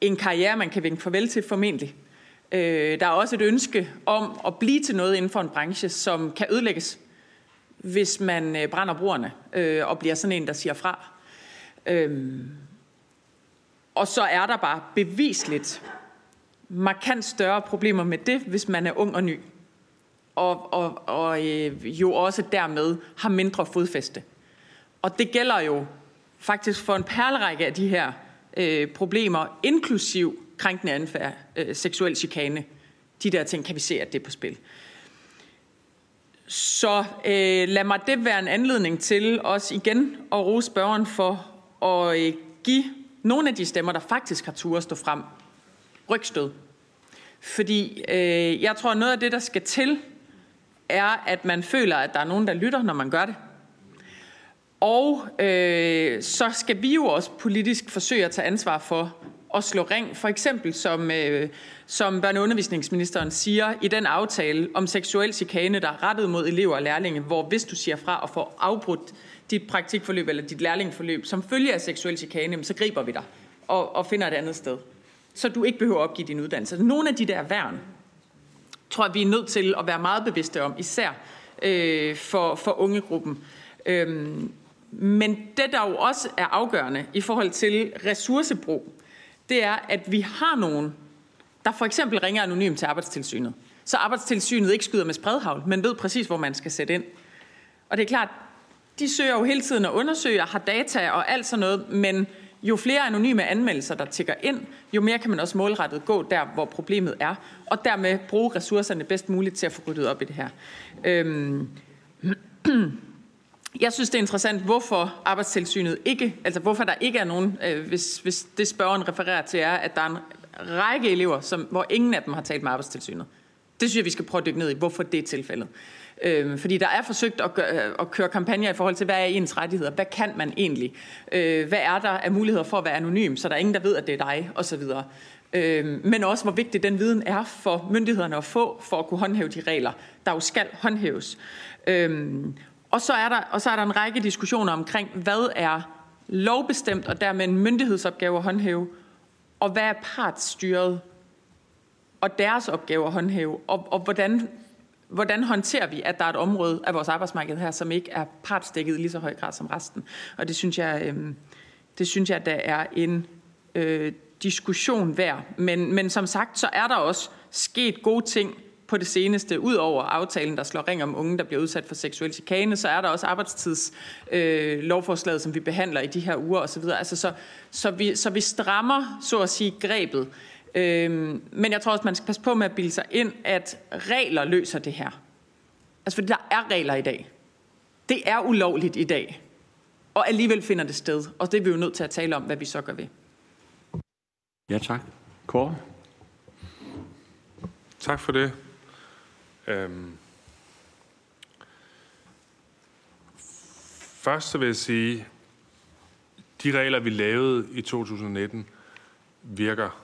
en karriere, man kan vinke farvel til formentlig. Øh, der er også et ønske om at blive til noget inden for en branche, som kan ødelægges, hvis man øh, brænder brugerne øh, og bliver sådan en, der siger fra. Øhm, og så er der bare bevisligt markant større problemer med det, hvis man er ung og ny. Og, og, og øh, jo også dermed har mindre fodfæste. Og det gælder jo faktisk for en perlerække af de her øh, problemer, inklusiv krænkende adfærd, øh, seksuel chikane. De der ting kan vi se, at det er på spil. Så øh, lad mig det være en anledning til os igen at rose spørgeren for at øh, give nogle af de stemmer, der faktisk har tur at stå frem, rygstød. Fordi øh, jeg tror, noget af det, der skal til, er, at man føler, at der er nogen, der lytter, når man gør det. Og øh, så skal vi jo også politisk forsøge at tage ansvar for at slå ring. For eksempel, som, øh, som børneundervisningsministeren siger, i den aftale om seksuel chikane, der er rettet mod elever og lærlinge, hvor hvis du siger fra og får afbrudt dit praktikforløb eller dit lærlingforløb som følge af seksuel chikane, så griber vi dig og, og finder et andet sted. Så du ikke behøver at opgive din uddannelse. Altså, nogle af de der værn, tror jeg, vi er nødt til at være meget bevidste om, især øh, for, for ungegruppen. Øhm, men det, der jo også er afgørende i forhold til ressourcebrug, det er, at vi har nogen, der for eksempel ringer anonymt til arbejdstilsynet. Så arbejdstilsynet ikke skyder med spredhavl, men ved præcis, hvor man skal sætte ind. Og det er klart, de søger jo hele tiden at undersøge, har data og alt sådan noget, men jo flere anonyme anmeldelser, der tigger ind, jo mere kan man også målrettet gå der, hvor problemet er, og dermed bruge ressourcerne bedst muligt til at få ryddet op i det her. Øhm. *clears throat* Jeg synes, det er interessant, hvorfor arbejdstilsynet ikke, altså hvorfor der ikke er nogen, øh, hvis, hvis det spørgeren refererer til er, at der er en række elever, som, hvor ingen af dem har talt med arbejdstilsynet. Det synes jeg, vi skal prøve at dykke ned i, hvorfor det er tilfældet. Øh, fordi der er forsøgt at, gøre, øh, at køre kampagner i forhold til, hvad er ens rettigheder? Hvad kan man egentlig? Øh, hvad er der af muligheder for at være anonym, så der er ingen, der ved, at det er dig, osv. Øh, men også, hvor vigtig den viden er for myndighederne at få, for at kunne håndhæve de regler, der jo skal håndhæves. Øh, og så, er der, og så er der en række diskussioner omkring, hvad er lovbestemt og dermed en myndighedsopgave at håndhæve, og hvad er partsstyret og deres opgave at håndhæve, og, og hvordan hvordan håndterer vi, at der er et område af vores arbejdsmarked her, som ikke er partsdækket i lige så høj grad som resten. Og det synes jeg, øh, det synes jeg der er en øh, diskussion værd. Men, men som sagt, så er der også sket gode ting på det seneste. Udover aftalen, der slår ring om unge, der bliver udsat for seksuel chikane, så er der også arbejdstids øh, lovforslaget, som vi behandler i de her uger osv. Altså så, så, vi, så vi strammer, så at sige, grebet Øhm, men jeg tror også, man skal passe på med at bilde sig ind, at regler løser det her. Altså, fordi der er regler i dag. Det er ulovligt i dag. Og alligevel finder det sted. Og det er vi jo nødt til at tale om, hvad vi så gør ved. Ja, tak. Kåre? Tak for det. Øhm. Først så vil jeg sige, de regler, vi lavede i 2019, virker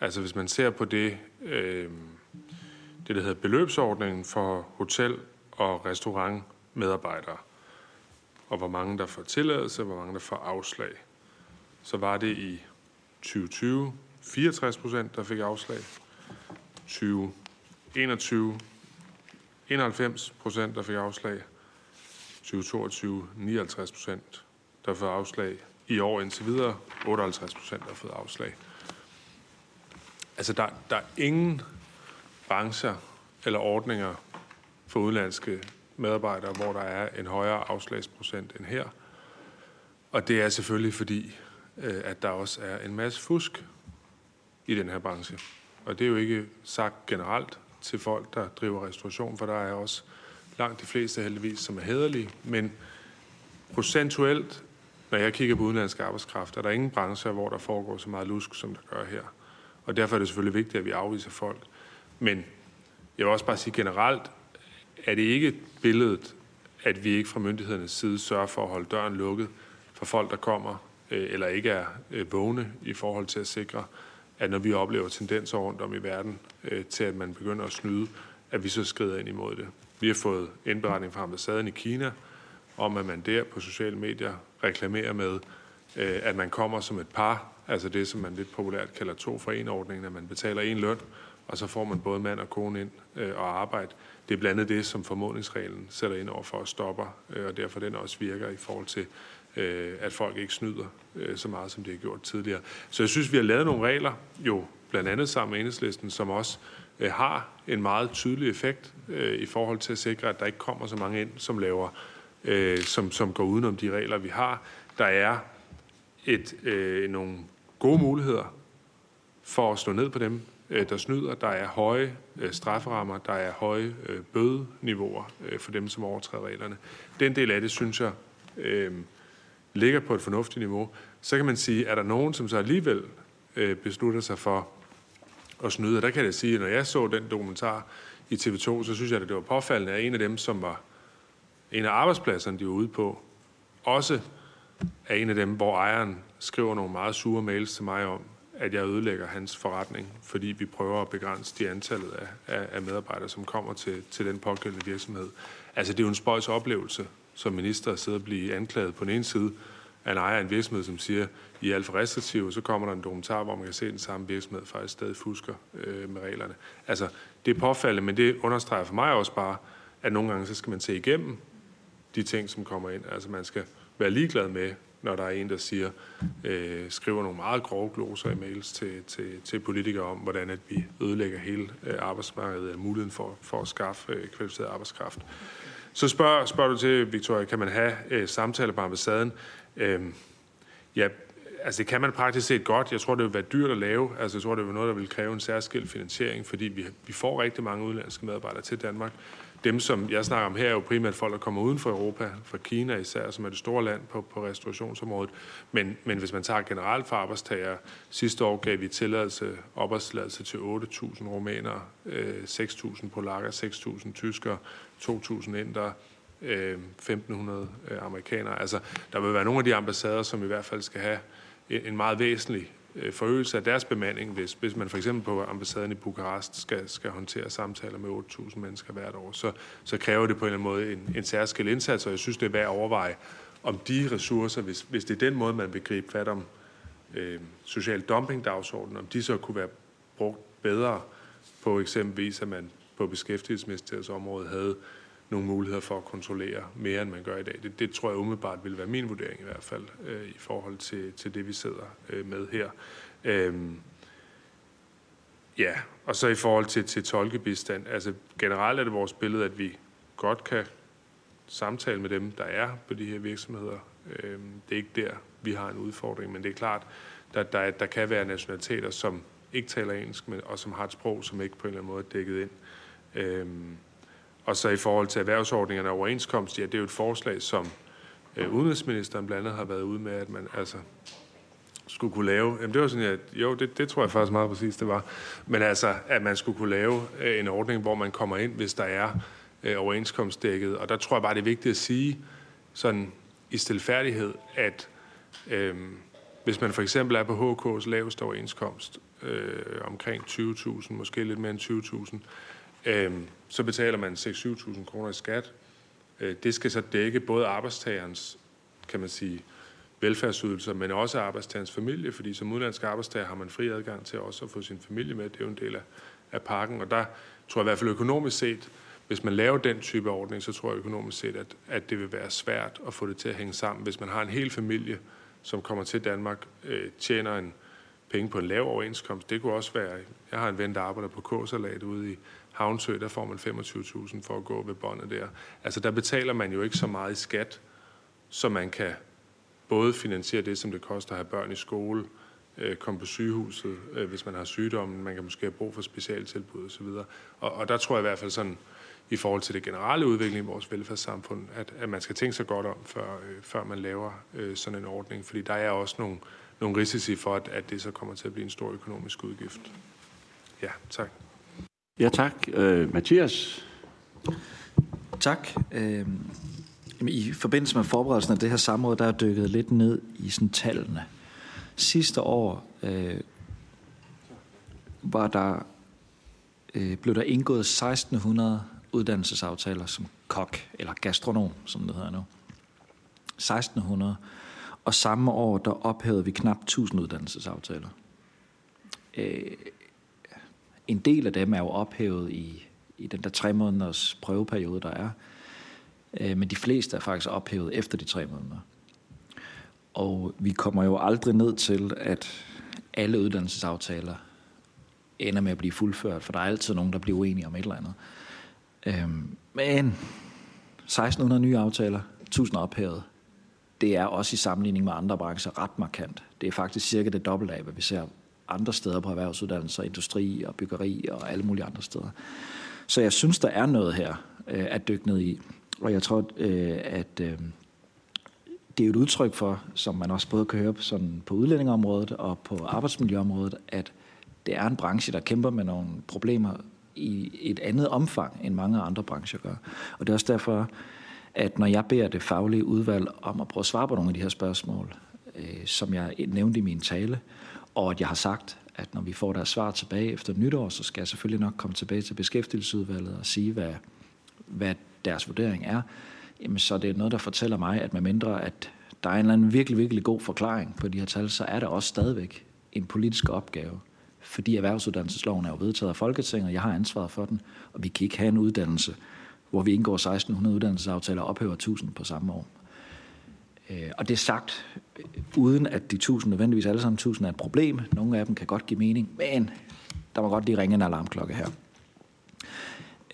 Altså hvis man ser på det, øh, det der hedder beløbsordningen for hotel- og restaurantmedarbejdere, og hvor mange der får tilladelse, hvor mange der får afslag, så var det i 2020 64 procent, der fik afslag. 2021 91 procent, der fik afslag. 2022 59 procent, der får afslag. I år indtil videre 58 procent, der har fået afslag. Altså, der, der er ingen brancher eller ordninger for udenlandske medarbejdere, hvor der er en højere afslagsprocent end her. Og det er selvfølgelig fordi, øh, at der også er en masse fusk i den her branche. Og det er jo ikke sagt generelt til folk, der driver restauration, for der er også langt de fleste heldigvis, som er hederlige. Men procentuelt, når jeg kigger på udenlandsk arbejdskraft, er der ingen brancher, hvor der foregår så meget lusk, som der gør her. Og derfor er det selvfølgelig vigtigt, at vi afviser folk. Men jeg vil også bare sige generelt, er det ikke billedet, at vi ikke fra myndighedernes side sørger for at holde døren lukket for folk, der kommer øh, eller ikke er øh, vågne i forhold til at sikre, at når vi oplever tendenser rundt om i verden øh, til, at man begynder at snyde, at vi så skrider ind imod det. Vi har fået indberetning fra ambassaden i Kina om, at man der på sociale medier reklamerer med, at man kommer som et par, altså det, som man lidt populært kalder to for en ordningen, at man betaler en løn, og så får man både mand og kone ind øh, og arbejde. Det er blandt andet det, som formodningsreglen sætter ind over for at stoppe, øh, og derfor den også virker i forhold til, øh, at folk ikke snyder øh, så meget, som de har gjort tidligere. Så jeg synes, vi har lavet nogle regler, jo blandt andet sammen med enhedslisten, som også øh, har en meget tydelig effekt øh, i forhold til at sikre, at der ikke kommer så mange ind, som laver, øh, som, som går udenom de regler, vi har. Der er et, øh, nogle gode muligheder for at slå ned på dem, øh, der snyder. Der er høje øh, strafferammer, der er høje øh, bødeniveauer for dem, som overtræder reglerne. Den del af det, synes jeg, ligger på et fornuftigt niveau. Så kan man sige, er der nogen, som så alligevel beslutter sig for at snyde? Og der kan jeg sige, at når jeg så den dokumentar i TV2, så synes jeg, at det var påfaldende, at en af dem, som var en af arbejdspladserne, de var ude på, også er en af dem, hvor ejeren skriver nogle meget sure mails til mig om, at jeg ødelægger hans forretning, fordi vi prøver at begrænse de antallet af, af, af medarbejdere, som kommer til, til den pågældende virksomhed. Altså, det er jo en spøjs oplevelse, som minister at sidde og blive anklaget på den ene side af en ejer af en virksomhed, som siger, I er alt for restriktive, så kommer der en dokumentar, hvor man kan se, at den samme virksomhed faktisk stadig fusker øh, med reglerne. Altså, det er påfaldende, men det understreger for mig også bare, at nogle gange så skal man se igennem de ting, som kommer ind. Altså, man skal være ligeglad med, når der er en, der siger, øh, skriver nogle meget grove gloser i mails til, til, til politikere om, hvordan at vi ødelægger hele øh, arbejdsmarkedet og muligheden for, for at skaffe øh, kvalificeret arbejdskraft. Så spørger, spørger du til, Victoria, kan man have øh, samtaler på ambassaden? Øh, ja, altså det kan man praktisk set godt. Jeg tror, det vil være dyrt at lave. Altså jeg tror, det vil være noget, der vil kræve en særskilt finansiering, fordi vi, vi får rigtig mange udenlandske medarbejdere til Danmark dem, som jeg snakker om her, er jo primært folk, der kommer uden for Europa, fra Kina især, som er det store land på, på restaurationsområdet. Men, men hvis man tager generelt for arbejdstager, sidste år gav vi tilladelse, opholdstilladelse til 8.000 rumænere, øh, 6.000 polakker, 6.000 tyskere, 2.000 indere, øh, 1.500 øh, amerikanere. Altså, der vil være nogle af de ambassader, som i hvert fald skal have en, meget væsentlig Øh, forøgelse af deres bemanding, hvis, hvis man for eksempel på ambassaden i Bukarest skal, skal håndtere samtaler med 8.000 mennesker hvert år, så, så kræver det på en eller anden måde en, en særskilt indsats, og jeg synes, det er værd at overveje, om de ressourcer, hvis, hvis det er den måde, man vil gribe fat om øh, social dumping-dagsordenen, om de så kunne være brugt bedre på eksempelvis, at man på beskæftigelsesministeriets område havde nogle muligheder for at kontrollere mere, end man gør i dag. Det, det tror jeg umiddelbart vil være min vurdering i hvert fald, øh, i forhold til, til det, vi sidder øh, med her. Øhm, ja, og så i forhold til, til tolkebistand. Altså generelt er det vores billede, at vi godt kan samtale med dem, der er på de her virksomheder. Øhm, det er ikke der, vi har en udfordring, men det er klart, der, der, der kan være nationaliteter, som ikke taler engelsk, men, og som har et sprog, som ikke på en eller anden måde er dækket ind. Øhm, og så i forhold til erhvervsordningerne og overenskomst, ja, det er jo et forslag, som øh, udenrigsministeren blandt andet har været ude med, at man altså skulle kunne lave, jamen det var sådan, at jo, det, det tror jeg faktisk meget præcis, det var, men altså, at man skulle kunne lave øh, en ordning, hvor man kommer ind, hvis der er øh, overenskomstdækket, og der tror jeg bare, det er vigtigt at sige, sådan i stilfærdighed, at øh, hvis man for eksempel er på HK's laveste overenskomst, øh, omkring 20.000, måske lidt mere end 20.000, øh, så betaler man 6-7.000 kroner i skat. Øh, det skal så dække både arbejdstagerens, kan man sige, velfærdsydelser, men også arbejdstagerens familie, fordi som udenlandsk arbejdstager har man fri adgang til også at få sin familie med. Det er jo en del af, af pakken, og der tror jeg i hvert fald økonomisk set, hvis man laver den type ordning, så tror jeg økonomisk set, at, at det vil være svært at få det til at hænge sammen. Hvis man har en hel familie, som kommer til Danmark, øh, tjener en penge på en lav overenskomst, det kunne også være, jeg har en ven, der arbejder på K-salat ude i Havnsø, der får man 25.000 for at gå ved båndet der. Altså der betaler man jo ikke så meget i skat, så man kan både finansiere det, som det koster at have børn i skole, øh, komme på sygehuset, øh, hvis man har sygdommen, man kan måske have brug for specialtilbud osv. Og, og der tror jeg i hvert fald sådan, i forhold til det generelle udvikling i vores velfærdssamfund, at, at man skal tænke sig godt om, før, øh, før man laver øh, sådan en ordning, fordi der er også nogle, nogle risici for, at, at det så kommer til at blive en stor økonomisk udgift. Ja, tak. Ja, tak. Øh, Mathias? Tak. Øh, I forbindelse med forberedelsen af det her samråd, der er dykket lidt ned i sådan tallene. Sidste år øh, var der, øh, blev der indgået 1600 uddannelsesaftaler som kok, eller gastronom, som det hedder nu. 1600. Og samme år, der ophævede vi knap 1000 uddannelsesaftaler. Øh, en del af dem er jo ophævet i, i den der tre måneders prøveperiode, der er. Øh, men de fleste er faktisk ophævet efter de tre måneder. Og vi kommer jo aldrig ned til, at alle uddannelsesaftaler ender med at blive fuldført, for der er altid nogen, der bliver uenige om et eller andet. Øhm, men 1600 nye aftaler, 1000 ophævet, det er også i sammenligning med andre brancher ret markant. Det er faktisk cirka det dobbelte af, hvad vi ser andre steder på erhvervsuddannelser, industri og byggeri og alle mulige andre steder. Så jeg synes, der er noget her øh, at dykke ned i. Og jeg tror, øh, at øh, det er et udtryk for, som man også både kan høre sådan på udlændingeområdet og på arbejdsmiljøområdet, at det er en branche, der kæmper med nogle problemer i et andet omfang, end mange andre brancher gør. Og det er også derfor, at når jeg beder det faglige udvalg om at prøve at svare på nogle af de her spørgsmål, øh, som jeg nævnte i min tale, og at jeg har sagt, at når vi får deres svar tilbage efter nytår, så skal jeg selvfølgelig nok komme tilbage til beskæftigelsesudvalget og sige, hvad, hvad deres vurdering er, jamen så det er noget, der fortæller mig, at med mindre at der er en eller anden virkelig, virkelig god forklaring på de her tal, så er der også stadigvæk en politisk opgave. Fordi erhvervsuddannelsesloven er jo vedtaget af Folketinget, og jeg har ansvaret for den, og vi kan ikke have en uddannelse, hvor vi indgår 1600 uddannelsesaftaler og ophæver 1000 på samme år. Øh, og det er sagt, øh, uden at de tusind nødvendigvis alle sammen 1000 er et problem. Nogle af dem kan godt give mening, men der må godt lige ringe en alarmklokke her.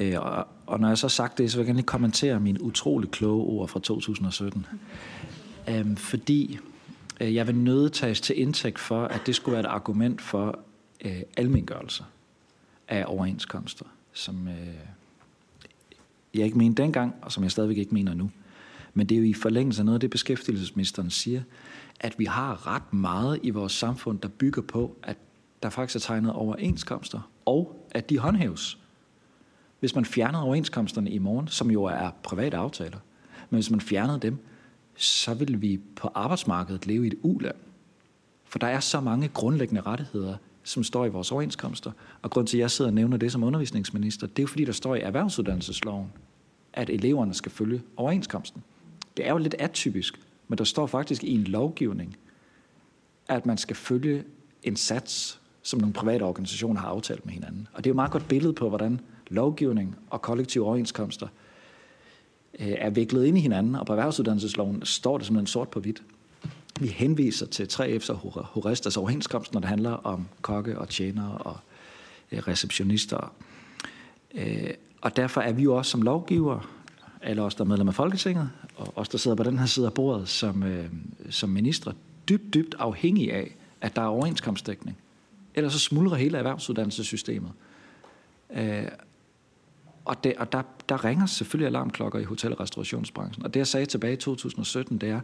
Øh, og, og når jeg så sagt det, så vil jeg gerne lige kommentere mine utrolig kloge ord fra 2017. Øhm, fordi øh, jeg vil nødtages til indtægt for, at det skulle være et argument for øh, af overenskomster, som øh, jeg ikke mente dengang, og som jeg stadigvæk ikke mener nu. Men det er jo i forlængelse af noget af det, beskæftigelsesministeren siger, at vi har ret meget i vores samfund, der bygger på, at der faktisk er tegnet overenskomster, og at de håndhæves. Hvis man fjernede overenskomsterne i morgen, som jo er private aftaler, men hvis man fjernede dem, så vil vi på arbejdsmarkedet leve i et uland. For der er så mange grundlæggende rettigheder, som står i vores overenskomster. Og grund til, at jeg sidder og nævner det som undervisningsminister, det er jo fordi, der står i erhvervsuddannelsesloven, at eleverne skal følge overenskomsten. Det er jo lidt atypisk, men der står faktisk i en lovgivning, at man skal følge en sats, som nogle private organisationer har aftalt med hinanden. Og det er jo et meget godt billede på, hvordan lovgivning og kollektive overenskomster øh, er viklet ind i hinanden, og på erhvervsuddannelsesloven står det simpelthen sort på hvidt. Vi henviser til 3F's og Horestas overenskomst, når det handler om kokke og tjenere og øh, receptionister. Øh, og derfor er vi jo også som lovgiver, alle os, der er medlem af Folketinget, og os, der sidder på den her side af bordet som, øh, som ministre, dybt, dybt afhængige af, at der er overenskomstdækning. Ellers så smuldrer hele erhvervsuddannelsessystemet. Øh, og, det, og der, der ringer selvfølgelig alarmklokker i hotel- og restaurationsbranchen. Og det, jeg sagde tilbage i 2017, det er,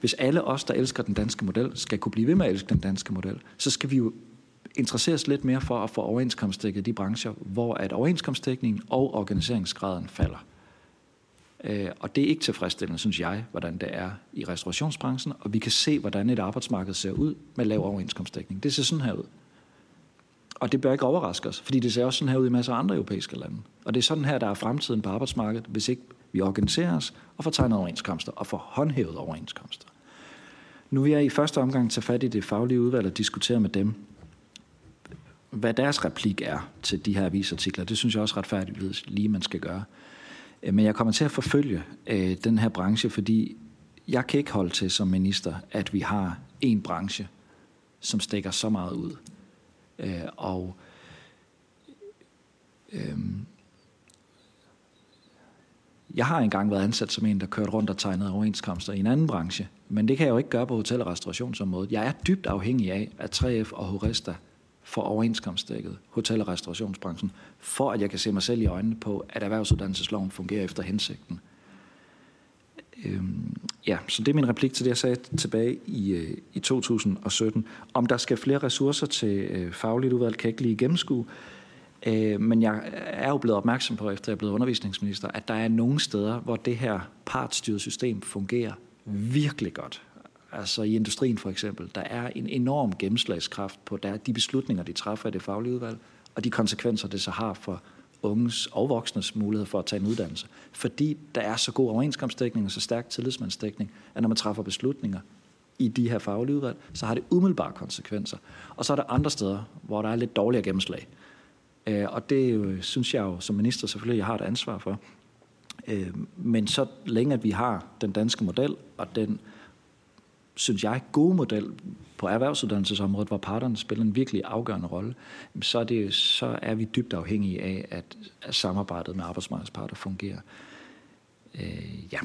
hvis alle os, der elsker den danske model, skal kunne blive ved med at elske den danske model, så skal vi jo interesseres lidt mere for at få overenskomstdækket de brancher, hvor at overenskomstdækningen og organiseringsgraden falder. Øh, og det er ikke tilfredsstillende, synes jeg, hvordan det er i restaurationsbranchen, og vi kan se, hvordan et arbejdsmarked ser ud med lav overenskomstdækning. Det ser sådan her ud. Og det bør ikke overraske os, fordi det ser også sådan her ud i masser af andre europæiske lande. Og det er sådan her, der er fremtiden på arbejdsmarkedet, hvis ikke vi organiserer os og får tegnet overenskomster og får håndhævet overenskomster. Nu vil jeg i første omgang tage fat i det faglige udvalg og diskutere med dem, hvad deres replik er til de her avisartikler. Det synes jeg også retfærdigt lige, man skal gøre. Øh, men jeg kommer til at forfølge øh, den her branche, fordi jeg kan ikke holde til som minister, at vi har en branche, som stikker så meget ud. Øh, og øh, jeg har engang været ansat som en, der kørte rundt og tegnede overenskomster i en anden branche, men det kan jeg jo ikke gøre på hotel- og restaurationsområdet. Jeg er dybt afhængig af, at 3F og Horesta for overenskomstdækket hotel- og restaurationsbranchen, for at jeg kan se mig selv i øjnene på, at erhvervsuddannelsesloven fungerer efter hensigten. Øhm, ja, så det er min replik til det, jeg sagde tilbage i, øh, i 2017. Om der skal flere ressourcer til øh, fagligt udvalg, kan jeg ikke lige gennemskue. Øh, men jeg er jo blevet opmærksom på, efter jeg er blevet undervisningsminister, at der er nogle steder, hvor det her partstyret system fungerer virkelig godt. Altså i industrien for eksempel, der er en enorm gennemslagskraft på der, de beslutninger, de træffer i det faglige udvalg, og de konsekvenser, det så har for unges og voksnes mulighed for at tage en uddannelse. Fordi der er så god overenskomstdækning og så stærk tillidsmandsdækning, at når man træffer beslutninger i de her faglige udvalg, så har det umiddelbare konsekvenser. Og så er der andre steder, hvor der er lidt dårligere gennemslag. Øh, og det øh, synes jeg jo som minister selvfølgelig, jeg har et ansvar for. Øh, men så længe at vi har den danske model, og den, synes jeg, gode model på erhvervsuddannelsesområdet, hvor parterne spiller en virkelig afgørende rolle, så er, det, så er vi dybt afhængige af, at, at samarbejdet med arbejdsmarkedsparter fungerer. Øh, ja.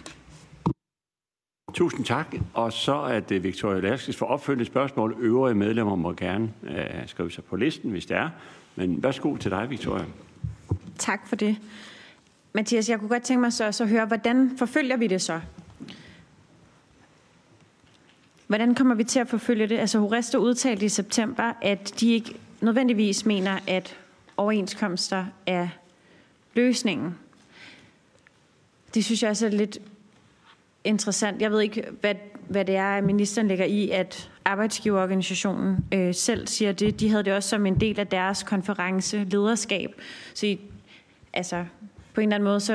Tusind tak. Og så er det Victoria Laskes for opfølgende spørgsmål. Øvrige medlemmer må gerne øh, skrive sig på listen, hvis det er. Men værsgo til dig, Victoria. Tak for det. Mathias, jeg kunne godt tænke mig så, så at høre, hvordan forfølger vi det så? Hvordan kommer vi til at forfølge det? Altså Horesta udtalte i september, at de ikke nødvendigvis mener, at overenskomster er løsningen. Det synes jeg også er lidt interessant. Jeg ved ikke, hvad, hvad det er, ministeren lægger i, at arbejdsgiverorganisationen øh, selv siger det. De havde det også som en del af deres konference lederskab. Så I, altså, på en eller anden måde, så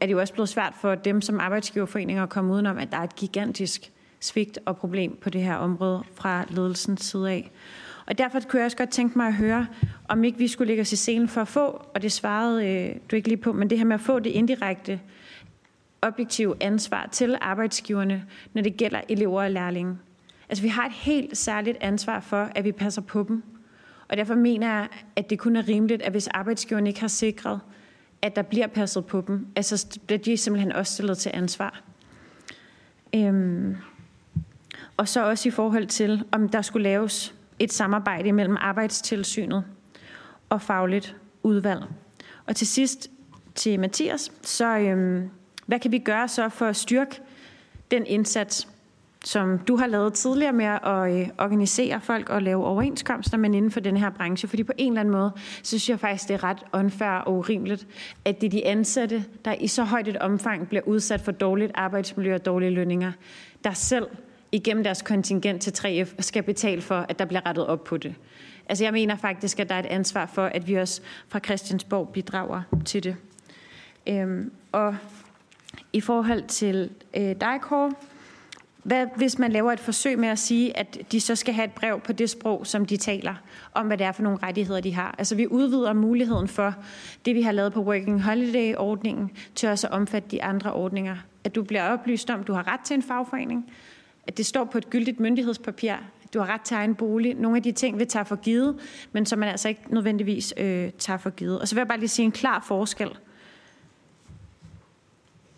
er det jo også blevet svært for dem som arbejdsgiverforeninger at komme udenom, at der er et gigantisk svigt og problem på det her område fra ledelsens side af. Og derfor kunne jeg også godt tænke mig at høre, om ikke vi skulle lægge os i scenen for at få, og det svarede øh, du ikke lige på, men det her med at få det indirekte objektive ansvar til arbejdsgiverne, når det gælder elever og lærlinge. Altså vi har et helt særligt ansvar for, at vi passer på dem. Og derfor mener jeg, at det kun er rimeligt, at hvis arbejdsgiverne ikke har sikret, at der bliver passet på dem, altså bliver de simpelthen også stillet til ansvar. Øhm. Og så også i forhold til, om der skulle laves et samarbejde mellem arbejdstilsynet og fagligt udvalg. Og til sidst til Mathias, så øhm, hvad kan vi gøre så for at styrke den indsats, som du har lavet tidligere med at øh, organisere folk og lave overenskomster, men inden for den her branche. Fordi på en eller anden måde, så synes jeg faktisk, det er ret unfair og urimeligt, at det er de ansatte, der i så højt et omfang bliver udsat for dårligt arbejdsmiljø og dårlige lønninger, der selv igennem deres kontingent til 3F skal betale for, at der bliver rettet op på det. Altså jeg mener faktisk, at der er et ansvar for, at vi også fra Christiansborg bidrager til det. Øhm, og i forhold til øh, dig, Kåre, hvad, hvis man laver et forsøg med at sige, at de så skal have et brev på det sprog, som de taler, om hvad det er for nogle rettigheder, de har. Altså vi udvider muligheden for det, vi har lavet på Working Holiday-ordningen, til også at omfatte de andre ordninger. At du bliver oplyst om, at du har ret til en fagforening, at det står på et gyldigt myndighedspapir, du har ret til egen bolig. Nogle af de ting, vi tager for givet, men som man altså ikke nødvendigvis øh, tager for givet. Og så vil jeg bare lige sige en klar forskel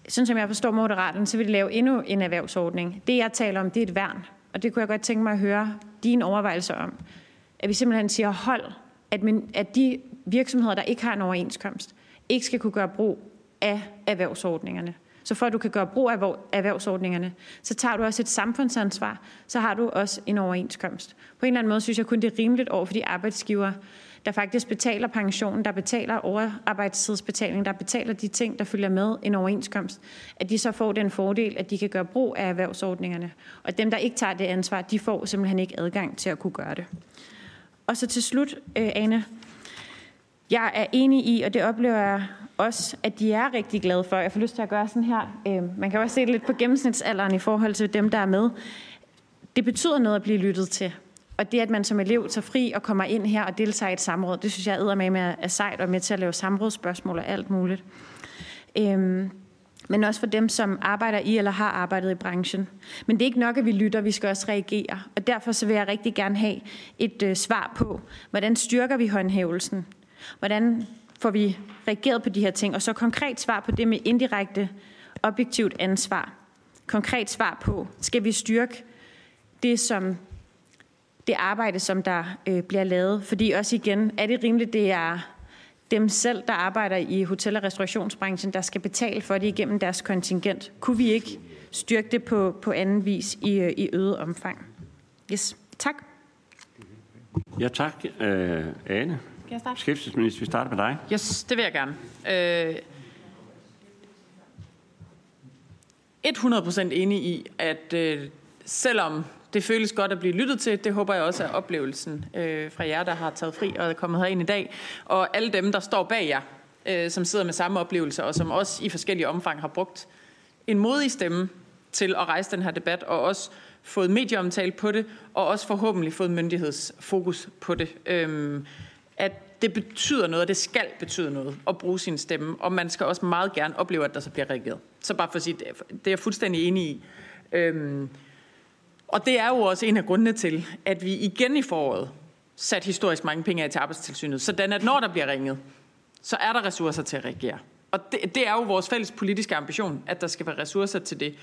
sådan som jeg forstår Moderaten, så vil de lave endnu en erhvervsordning. Det, jeg taler om, det er et værn. Og det kunne jeg godt tænke mig at høre dine overvejelser om. At vi simpelthen siger, hold, at, min, at de virksomheder, der ikke har en overenskomst, ikke skal kunne gøre brug af erhvervsordningerne. Så for at du kan gøre brug af erhvervsordningerne, så tager du også et samfundsansvar, så har du også en overenskomst. På en eller anden måde synes jeg kun, det er rimeligt over for de arbejdsgiver, der faktisk betaler pensionen, der betaler overarbejdstidsbetaling, der betaler de ting, der følger med en overenskomst, at de så får den fordel, at de kan gøre brug af erhvervsordningerne. Og dem, der ikke tager det ansvar, de får simpelthen ikke adgang til at kunne gøre det. Og så til slut, øh, Ane, jeg er enig i, og det oplever jeg også, at de er rigtig glade for. Jeg får lyst til at gøre sådan her. Øh, man kan også se det lidt på gennemsnitsalderen i forhold til dem, der er med. Det betyder noget at blive lyttet til. Og det, at man som elev tager fri og kommer ind her og deltager i et samråd, det synes jeg er med er sejt og med til at lave samrådsspørgsmål og alt muligt. Øhm, men også for dem, som arbejder i eller har arbejdet i branchen. Men det er ikke nok, at vi lytter, vi skal også reagere. Og derfor så vil jeg rigtig gerne have et øh, svar på, hvordan styrker vi håndhævelsen? Hvordan får vi reageret på de her ting? Og så konkret svar på det med indirekte objektivt ansvar. Konkret svar på, skal vi styrke det, som det arbejde, som der øh, bliver lavet. Fordi også igen, er det rimeligt, det er dem selv, der arbejder i hotel- og restaurationsbranchen, der skal betale for det igennem deres kontingent. Kunne vi ikke styrke det på, på anden vis i, øh, i øget omfang? Yes, tak. Ja, tak, øh, Ane. jeg starte? Beskæftigelsesminister, vi starter med dig. Yes, det vil jeg gerne. Øh, 100% enig i, at øh, selvom det føles godt at blive lyttet til, det håber jeg også er oplevelsen øh, fra jer, der har taget fri og er kommet herind i dag, og alle dem, der står bag jer, øh, som sidder med samme oplevelse, og som også i forskellige omfang har brugt en modig stemme til at rejse den her debat, og også fået medieomtale på det, og også forhåbentlig fået myndighedsfokus på det. At det betyder noget, og det skal betyde noget at bruge sin stemme, og man skal også meget gerne opleve, at der så bliver reageret. Så bare for at sige, det er jeg fuldstændig enig i. Øhm, og det er jo også en af grundene til, at vi igen i foråret sat historisk mange penge af til arbejdstilsynet, sådan at når der bliver ringet, så er der ressourcer til at reagere. Og det, det er jo vores fælles politiske ambition, at der skal være ressourcer til det.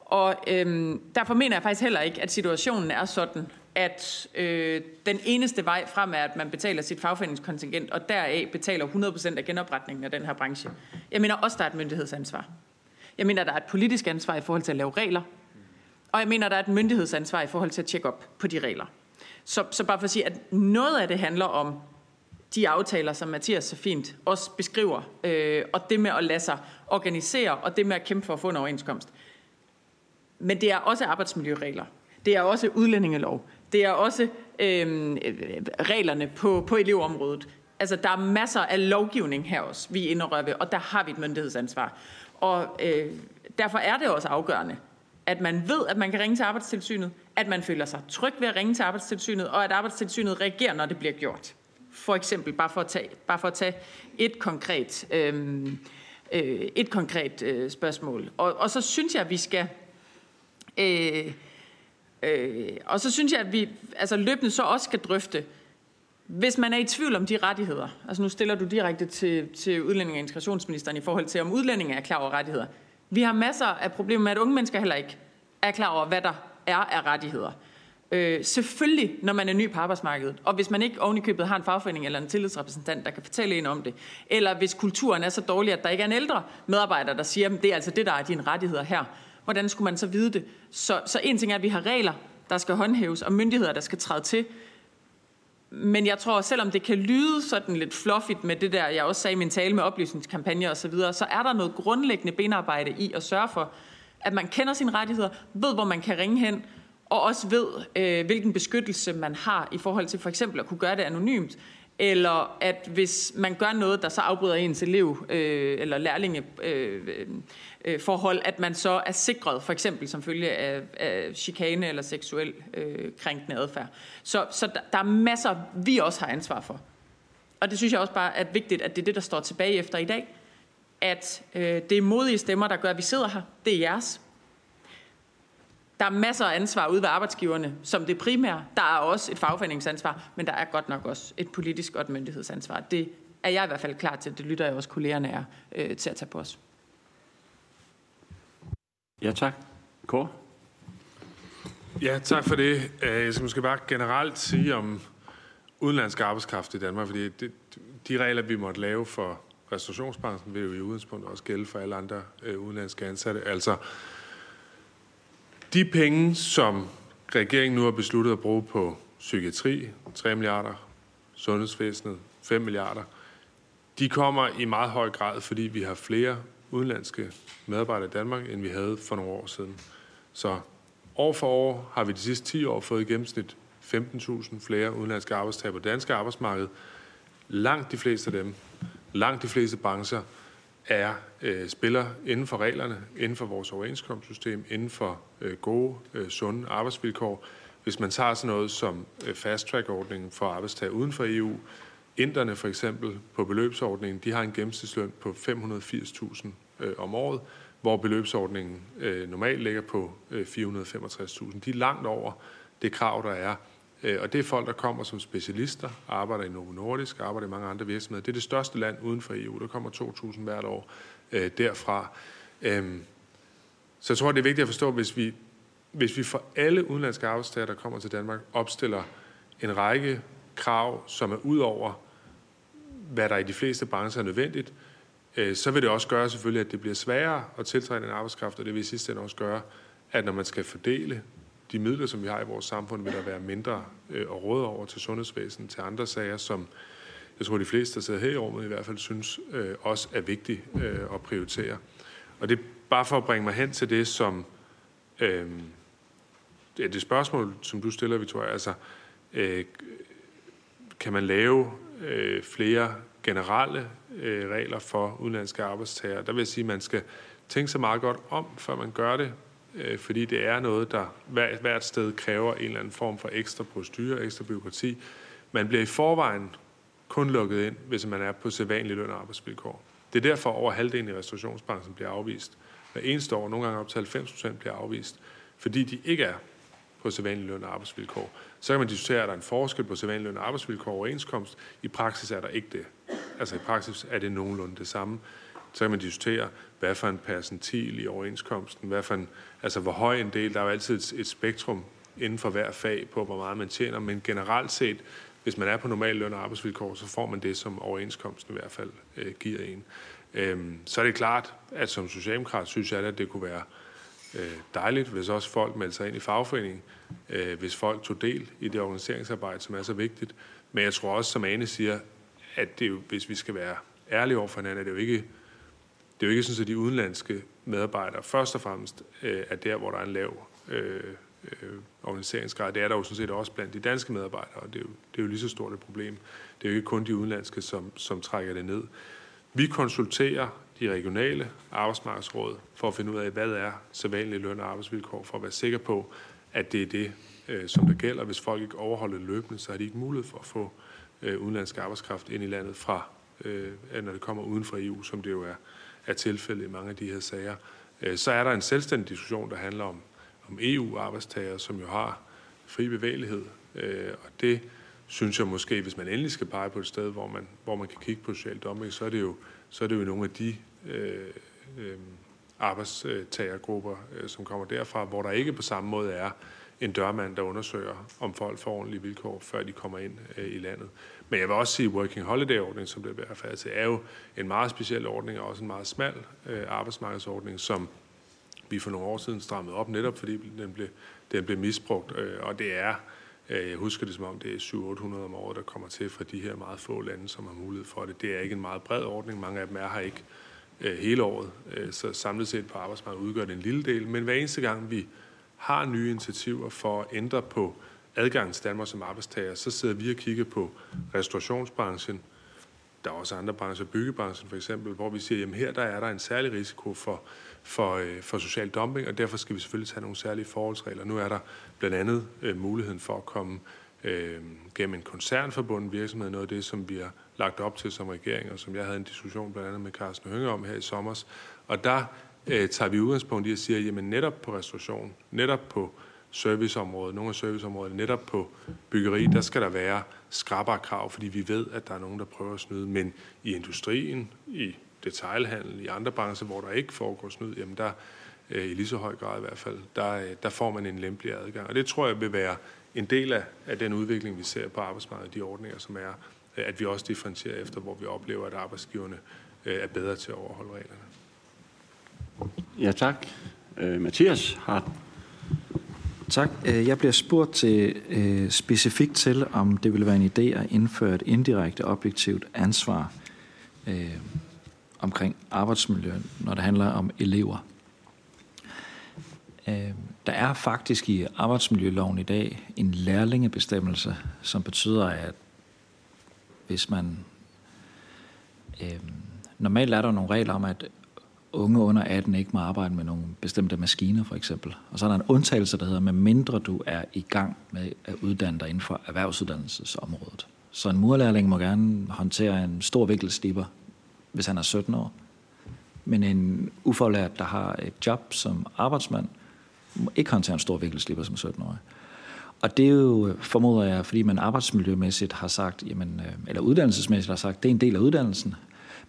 Og øhm, derfor mener jeg faktisk heller ikke, at situationen er sådan, at øh, den eneste vej frem er, at man betaler sit fagforeningskontingent, og deraf betaler 100% af genopretningen af den her branche. Jeg mener også, der er et myndighedsansvar. Jeg mener, der er et politisk ansvar i forhold til at lave regler, og jeg mener, der er et myndighedsansvar i forhold til at tjekke op på de regler. Så, så bare for at sige, at noget af det handler om de aftaler, som Mathias så fint også beskriver, øh, og det med at lade sig organisere, og det med at kæmpe for at få en overenskomst. Men det er også arbejdsmiljøregler. Det er også udlændingelov. Det er også øhm, øh, reglerne på, på elevområdet. Altså, der er masser af lovgivning her også, vi indrører ved, og der har vi et myndighedsansvar. Og øh, derfor er det også afgørende, at man ved, at man kan ringe til arbejdstilsynet, at man føler sig tryg ved at ringe til arbejdstilsynet, og at arbejdstilsynet reagerer, når det bliver gjort. For eksempel, bare for at tage, bare for at tage et konkret, øh, øh, et konkret øh, spørgsmål. Og, og så synes jeg, at vi skal... Øh, øh, og så synes jeg, at vi altså løbende så også skal drøfte, hvis man er i tvivl om de rettigheder, altså nu stiller du direkte til, til udlænding- og integrationsministeren i forhold til, om udlændinge er klar over rettigheder. Vi har masser af problemer med, at unge mennesker heller ikke er klar over, hvad der er af rettigheder. Øh, selvfølgelig, når man er ny på arbejdsmarkedet, og hvis man ikke ovenikøbet har en fagforening eller en tillidsrepræsentant, der kan fortælle en om det, eller hvis kulturen er så dårlig, at der ikke er en ældre medarbejder, der siger, at det er altså det, der er dine rettigheder her, hvordan skulle man så vide det? Så, så en ting er, at vi har regler, der skal håndhæves, og myndigheder, der skal træde til. Men jeg tror, selvom det kan lyde sådan lidt fluffigt med det der, jeg også sagde i min tale med oplysningskampagner osv., så, videre, så er der noget grundlæggende benarbejde i at sørge for, at man kender sine rettigheder, ved, hvor man kan ringe hen, og også ved, øh, hvilken beskyttelse man har i forhold til for eksempel at kunne gøre det anonymt, eller at hvis man gør noget, der så afbryder ens elev øh, eller lærlinge øh, øh, øh, forhold, at man så er sikret, for eksempel som følge af, af chikane eller seksuel øh, krænkende adfærd. Så, så der, der er masser, vi også har ansvar for. Og det synes jeg også bare er vigtigt, at det er det, der står tilbage efter i dag. At øh, det er modige stemmer, der gør, at vi sidder her. Det er jeres. Der er masser af ansvar ude ved arbejdsgiverne, som det primære. Der er også et fagforeningsansvar, men der er godt nok også et politisk og et myndighedsansvar. Det er jeg i hvert fald klar til. Det lytter jeg også kollegerne er øh, til at tage på os. Ja, tak. Kåre? Ja, tak for det. Øh, jeg skal måske bare generelt sige om udenlandsk arbejdskraft i Danmark, fordi det, de regler, vi måtte lave for restaurationsbranchen, vil jo i udgangspunktet også gælde for alle andre øh, udenlandske ansatte. Altså, de penge, som regeringen nu har besluttet at bruge på psykiatri, 3 milliarder, sundhedsvæsenet, 5 milliarder, de kommer i meget høj grad, fordi vi har flere udenlandske medarbejdere i Danmark, end vi havde for nogle år siden. Så år for år har vi de sidste 10 år fået i gennemsnit 15.000 flere udenlandske arbejdstagere på det danske arbejdsmarked. Langt de fleste af dem, langt de fleste brancher, er øh, spiller inden for reglerne, inden for vores overenskomstsystem, inden for øh, gode, øh, sunde arbejdsvilkår. Hvis man tager sådan noget som øh, fast-track-ordningen for arbejdstager uden for EU, Inderne for eksempel på beløbsordningen, de har en gennemsnitsløn på 580.000 øh, om året, hvor beløbsordningen øh, normalt ligger på øh, 465.000. De er langt over det krav, der er. Øh, og det er folk, der kommer som specialister, arbejder i Novo Nordisk, arbejder i mange andre virksomheder. Det er det største land uden for EU. Der kommer 2.000 hvert år øh, derfra. Øhm, så jeg tror, det er vigtigt at forstå, hvis vi, hvis vi for alle udenlandske arbejdstager, der kommer til Danmark, opstiller en række krav, som er ud over hvad der i de fleste brancher er nødvendigt, øh, så vil det også gøre selvfølgelig, at det bliver sværere at tiltrække en arbejdskraft, og det vil i sidste ende også gøre, at når man skal fordele de midler, som vi har i vores samfund, vil der være mindre øh, at råde over til sundhedsvæsenet, til andre sager, som jeg tror, de fleste, der sidder her i rummet, i hvert fald synes øh, også er vigtigt øh, at prioritere. Og det er bare for at bringe mig hen til det, som øh, ja, det spørgsmål, som du stiller, Victoria, altså, øh, kan man lave øh, flere generelle øh, regler for udenlandske arbejdstagere? Der vil jeg sige, at man skal tænke sig meget godt om, før man gør det, øh, fordi det er noget, der hvert, hvert sted kræver en eller anden form for ekstra procedure, ekstra byråkrati. Man bliver i forvejen kun lukket ind, hvis man er på sædvanlig løn og arbejdsvilkår. Det er derfor, over halvdelen i restaurationsbranchen bliver afvist. Hver eneste år, nogle gange op til 90 procent, bliver afvist, fordi de ikke er på sædvanlig løn og arbejdsvilkår. Så kan man diskutere, at der er en forskel på sædvanlig løn og arbejdsvilkår og overenskomst. I praksis er der ikke det. Altså i praksis er det nogenlunde det samme. Så kan man diskutere, hvad for en percentil i overenskomsten, hvad for en, altså hvor høj en del. Der er jo altid et, et spektrum inden for hver fag på, hvor meget man tjener, men generelt set, hvis man er på normal løn og arbejdsvilkår, så får man det, som overenskomsten i hvert fald øh, giver en. Øhm, så er det klart, at som socialdemokrat synes jeg, at det kunne være øh, dejligt, hvis også folk meldte sig ind i fagforeningen, øh, hvis folk tog del i det organiseringsarbejde, som er så vigtigt. Men jeg tror også, som Ane siger, at det jo, hvis vi skal være ærlige over for hinanden, er det jo ikke, det er jo ikke sådan, at de udenlandske medarbejdere først og fremmest øh, er der, hvor der er en lav øh, øh, organiseringsgrad. Det er der jo sådan set også blandt de danske medarbejdere, og det er jo, det er jo lige så stort et problem. Det er jo ikke kun de udenlandske, som, som trækker det ned. Vi konsulterer de regionale arbejdsmarkedsråd for at finde ud af, hvad er sædvanlige løn- og arbejdsvilkår, for at være sikker på, at det er det, øh, som der gælder. Hvis folk ikke overholder løbende, så har de ikke mulighed for at få øh, udenlandsk arbejdskraft ind i landet fra, øh, når det kommer uden for EU, som det jo er, er tilfældet i mange af de her sager. Øh, så er der en selvstændig diskussion, der handler om, om EU-arbejdstagere, som jo har fri bevægelighed. Øh, og det synes jeg måske, hvis man endelig skal pege på et sted, hvor man, hvor man kan kigge på social dumping, så er det jo, så er det jo nogle af de øh, øh, arbejdstagergrupper, øh, som kommer derfra, hvor der ikke på samme måde er en dørmand, der undersøger, om folk får ordentlige vilkår, før de kommer ind øh, i landet. Men jeg vil også sige, at Working Holiday-ordningen, som det bliver færdigt til, er jo en meget speciel ordning, og også en meget smal øh, arbejdsmarkedsordning, som vi for nogle år siden strammede op, netop fordi den blev, den blev misbrugt. Øh, og det er, øh, jeg husker det som om, det er 700-800 om året, der kommer til fra de her meget få lande, som har mulighed for det. Det er ikke en meget bred ordning. Mange af dem er her ikke øh, hele året. Øh, så samlet set på arbejdsmarkedet udgør det en lille del. Men hver eneste gang vi har nye initiativer for at ændre på adgangen til Danmark som arbejdstager, så sidder vi og kigger på restaurationsbranchen. Der er også andre brancher, byggebranchen for eksempel, hvor vi siger, at her der er der en særlig risiko for for, øh, for social dumping, og derfor skal vi selvfølgelig tage nogle særlige forholdsregler. Nu er der blandt andet øh, muligheden for at komme øh, gennem en koncernforbundet virksomhed, noget af det, som vi har lagt op til som regering, og som jeg havde en diskussion blandt andet med Carsten Hønge om her i sommer. Og der øh, tager vi udgangspunkt i at sige, jamen, netop på restauration, netop på serviceområdet, nogle af serviceområderne, netop på byggeri, der skal der være skrabbere krav, fordi vi ved, at der er nogen, der prøver at snyde. Men i industrien, i detailhandel, i andre brancher, hvor der ikke foregår snyd, jamen der, øh, i lige så høj grad i hvert fald, der, øh, der får man en lempelig adgang. Og det tror jeg vil være en del af, af den udvikling, vi ser på arbejdsmarkedet, de ordninger, som er, øh, at vi også differentierer efter, hvor vi oplever, at arbejdsgiverne øh, er bedre til at overholde reglerne. Ja, tak. Øh, Mathias har Tak. Øh, jeg bliver spurgt til øh, specifikt til, om det ville være en idé at indføre et indirekte objektivt ansvar øh, omkring arbejdsmiljø, når det handler om elever. Øh, der er faktisk i arbejdsmiljøloven i dag en lærlingebestemmelse, som betyder, at hvis man... Øh, normalt er der nogle regler om, at unge under 18 ikke må arbejde med nogle bestemte maskiner, for eksempel. Og så er der en undtagelse, der hedder, med mindre du er i gang med at uddanne dig inden for erhvervsuddannelsesområdet. Så en murlærling må gerne håndtere en stor vikkelstiber hvis han er 17 år. Men en ufaglært, der har et job som arbejdsmand, må ikke håndtere en stor vikkelslipper som 17-årig. Og det er jo, formoder jeg, fordi man arbejdsmiljømæssigt har sagt, jamen, øh, eller uddannelsesmæssigt har sagt, det er en del af uddannelsen,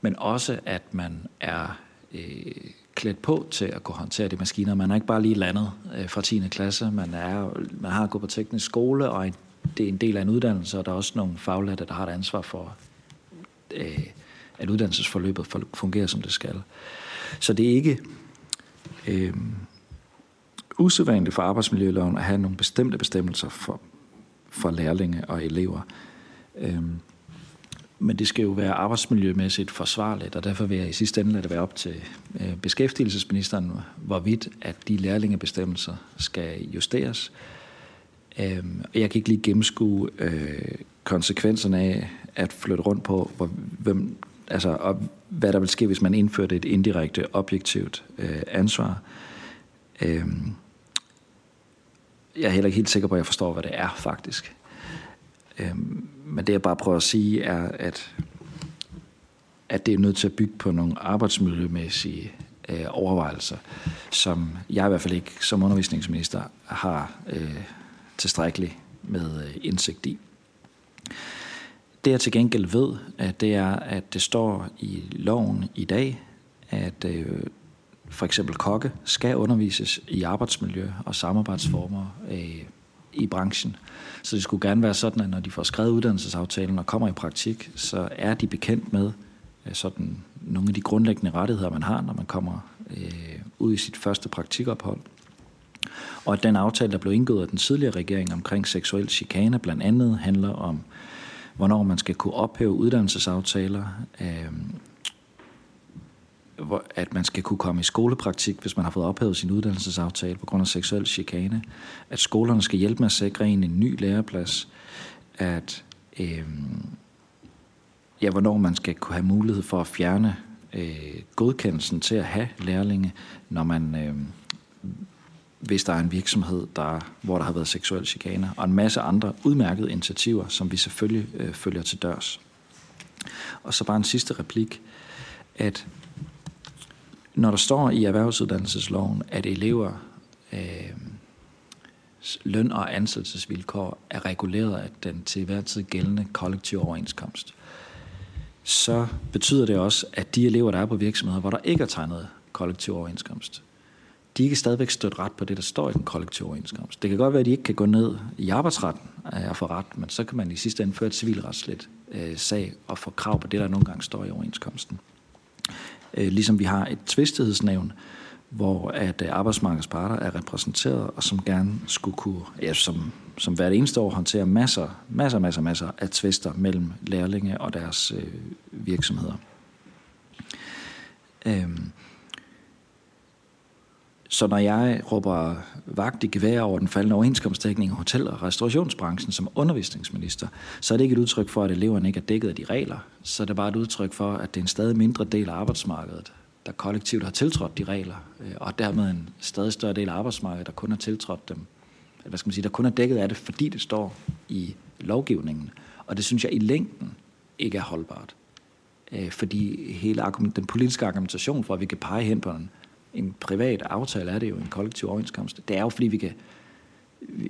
men også at man er øh, klædt på til at kunne håndtere de maskiner. Man er ikke bare lige landet øh, fra 10. klasse, man, er, man har gået på teknisk skole, og det er en del af en uddannelse, og der er også nogle faglærte, der har et ansvar for øh, at uddannelsesforløbet fungerer, som det skal. Så det er ikke øh, usædvanligt for arbejdsmiljøloven at have nogle bestemte bestemmelser for, for lærlinge og elever. Øh, men det skal jo være arbejdsmiljømæssigt forsvarligt, og derfor vil jeg i sidste ende lade det være op til øh, beskæftigelsesministeren, hvorvidt at de lærlingebestemmelser skal justeres. Øhm, jeg kan ikke lige gennemskue øh, konsekvenserne af at flytte rundt på, hvor, hvem, altså, og hvad der vil ske, hvis man indførte et indirekte objektivt øh, ansvar. Øhm, jeg er heller ikke helt sikker på, at jeg forstår, hvad det er faktisk. Øhm, men det jeg bare prøver at sige er, at, at det er nødt til at bygge på nogle arbejdsmiljømæssige øh, overvejelser, som jeg i hvert fald ikke som undervisningsminister har øh, tilstrækkeligt med øh, indsigt i. Det jeg til gengæld ved, at det er, at det står i loven i dag, at øh, for eksempel kokke skal undervises i arbejdsmiljø og samarbejdsformer øh, i branchen. Så det skulle gerne være sådan, at når de får skrevet uddannelsesaftalen og kommer i praktik, så er de bekendt med øh, sådan nogle af de grundlæggende rettigheder, man har, når man kommer øh, ud i sit første praktikophold. Og at den aftale, der blev indgået af den tidligere regering omkring seksuel chikane, blandt andet handler om, hvornår man skal kunne ophæve uddannelsesaftaler, øh, at man skal kunne komme i skolepraktik, hvis man har fået ophævet sin uddannelsesaftale på grund af seksuel chikane, at skolerne skal hjælpe med at sikre en en ny læreplads, at øh, ja, hvornår man skal kunne have mulighed for at fjerne øh, godkendelsen til at have lærlinge, når man, øh, hvis der er en virksomhed, der, hvor der har været seksuel chikane, og en masse andre udmærkede initiativer, som vi selvfølgelig øh, følger til dørs. Og så bare en sidste replik, at når der står i erhvervsuddannelsesloven, at elever øh, løn- og ansættelsesvilkår er reguleret af den til hver tid gældende kollektive overenskomst, så betyder det også, at de elever, der er på virksomheder, hvor der ikke er tegnet kollektiv overenskomst, de kan stadigvæk støtte ret på det, der står i den kollektive overenskomst. Det kan godt være, at de ikke kan gå ned i arbejdsretten øh, og få ret, men så kan man i sidste ende føre et civilretsligt øh, sag og få krav på det, der nogle gange står i overenskomsten. Øh, ligesom vi har et tvistighedsnævn, hvor at øh, arbejdsmarkedets parter er repræsenteret, og som gerne skulle kunne, ja, som, som hvert eneste år håndterer masser, masser, masser, masser af tvister mellem lærlinge og deres øh, virksomheder. Øhm, så når jeg råber vagt i gevær over den faldende overenskomstdækning i hotel- og restaurationsbranchen som undervisningsminister, så er det ikke et udtryk for, at eleverne ikke er dækket af de regler. Så er det bare et udtryk for, at det er en stadig mindre del af arbejdsmarkedet, der kollektivt har tiltrådt de regler, øh, og dermed en stadig større del af arbejdsmarkedet, der kun har tiltrådt dem, hvad skal man sige, der kun er dækket af det, fordi det står i lovgivningen. Og det synes jeg i længden ikke er holdbart. Øh, fordi hele den politiske argumentation for, at vi kan pege hen på en en privat aftale er det jo en kollektiv overenskomst. Det er jo fordi, vi kan,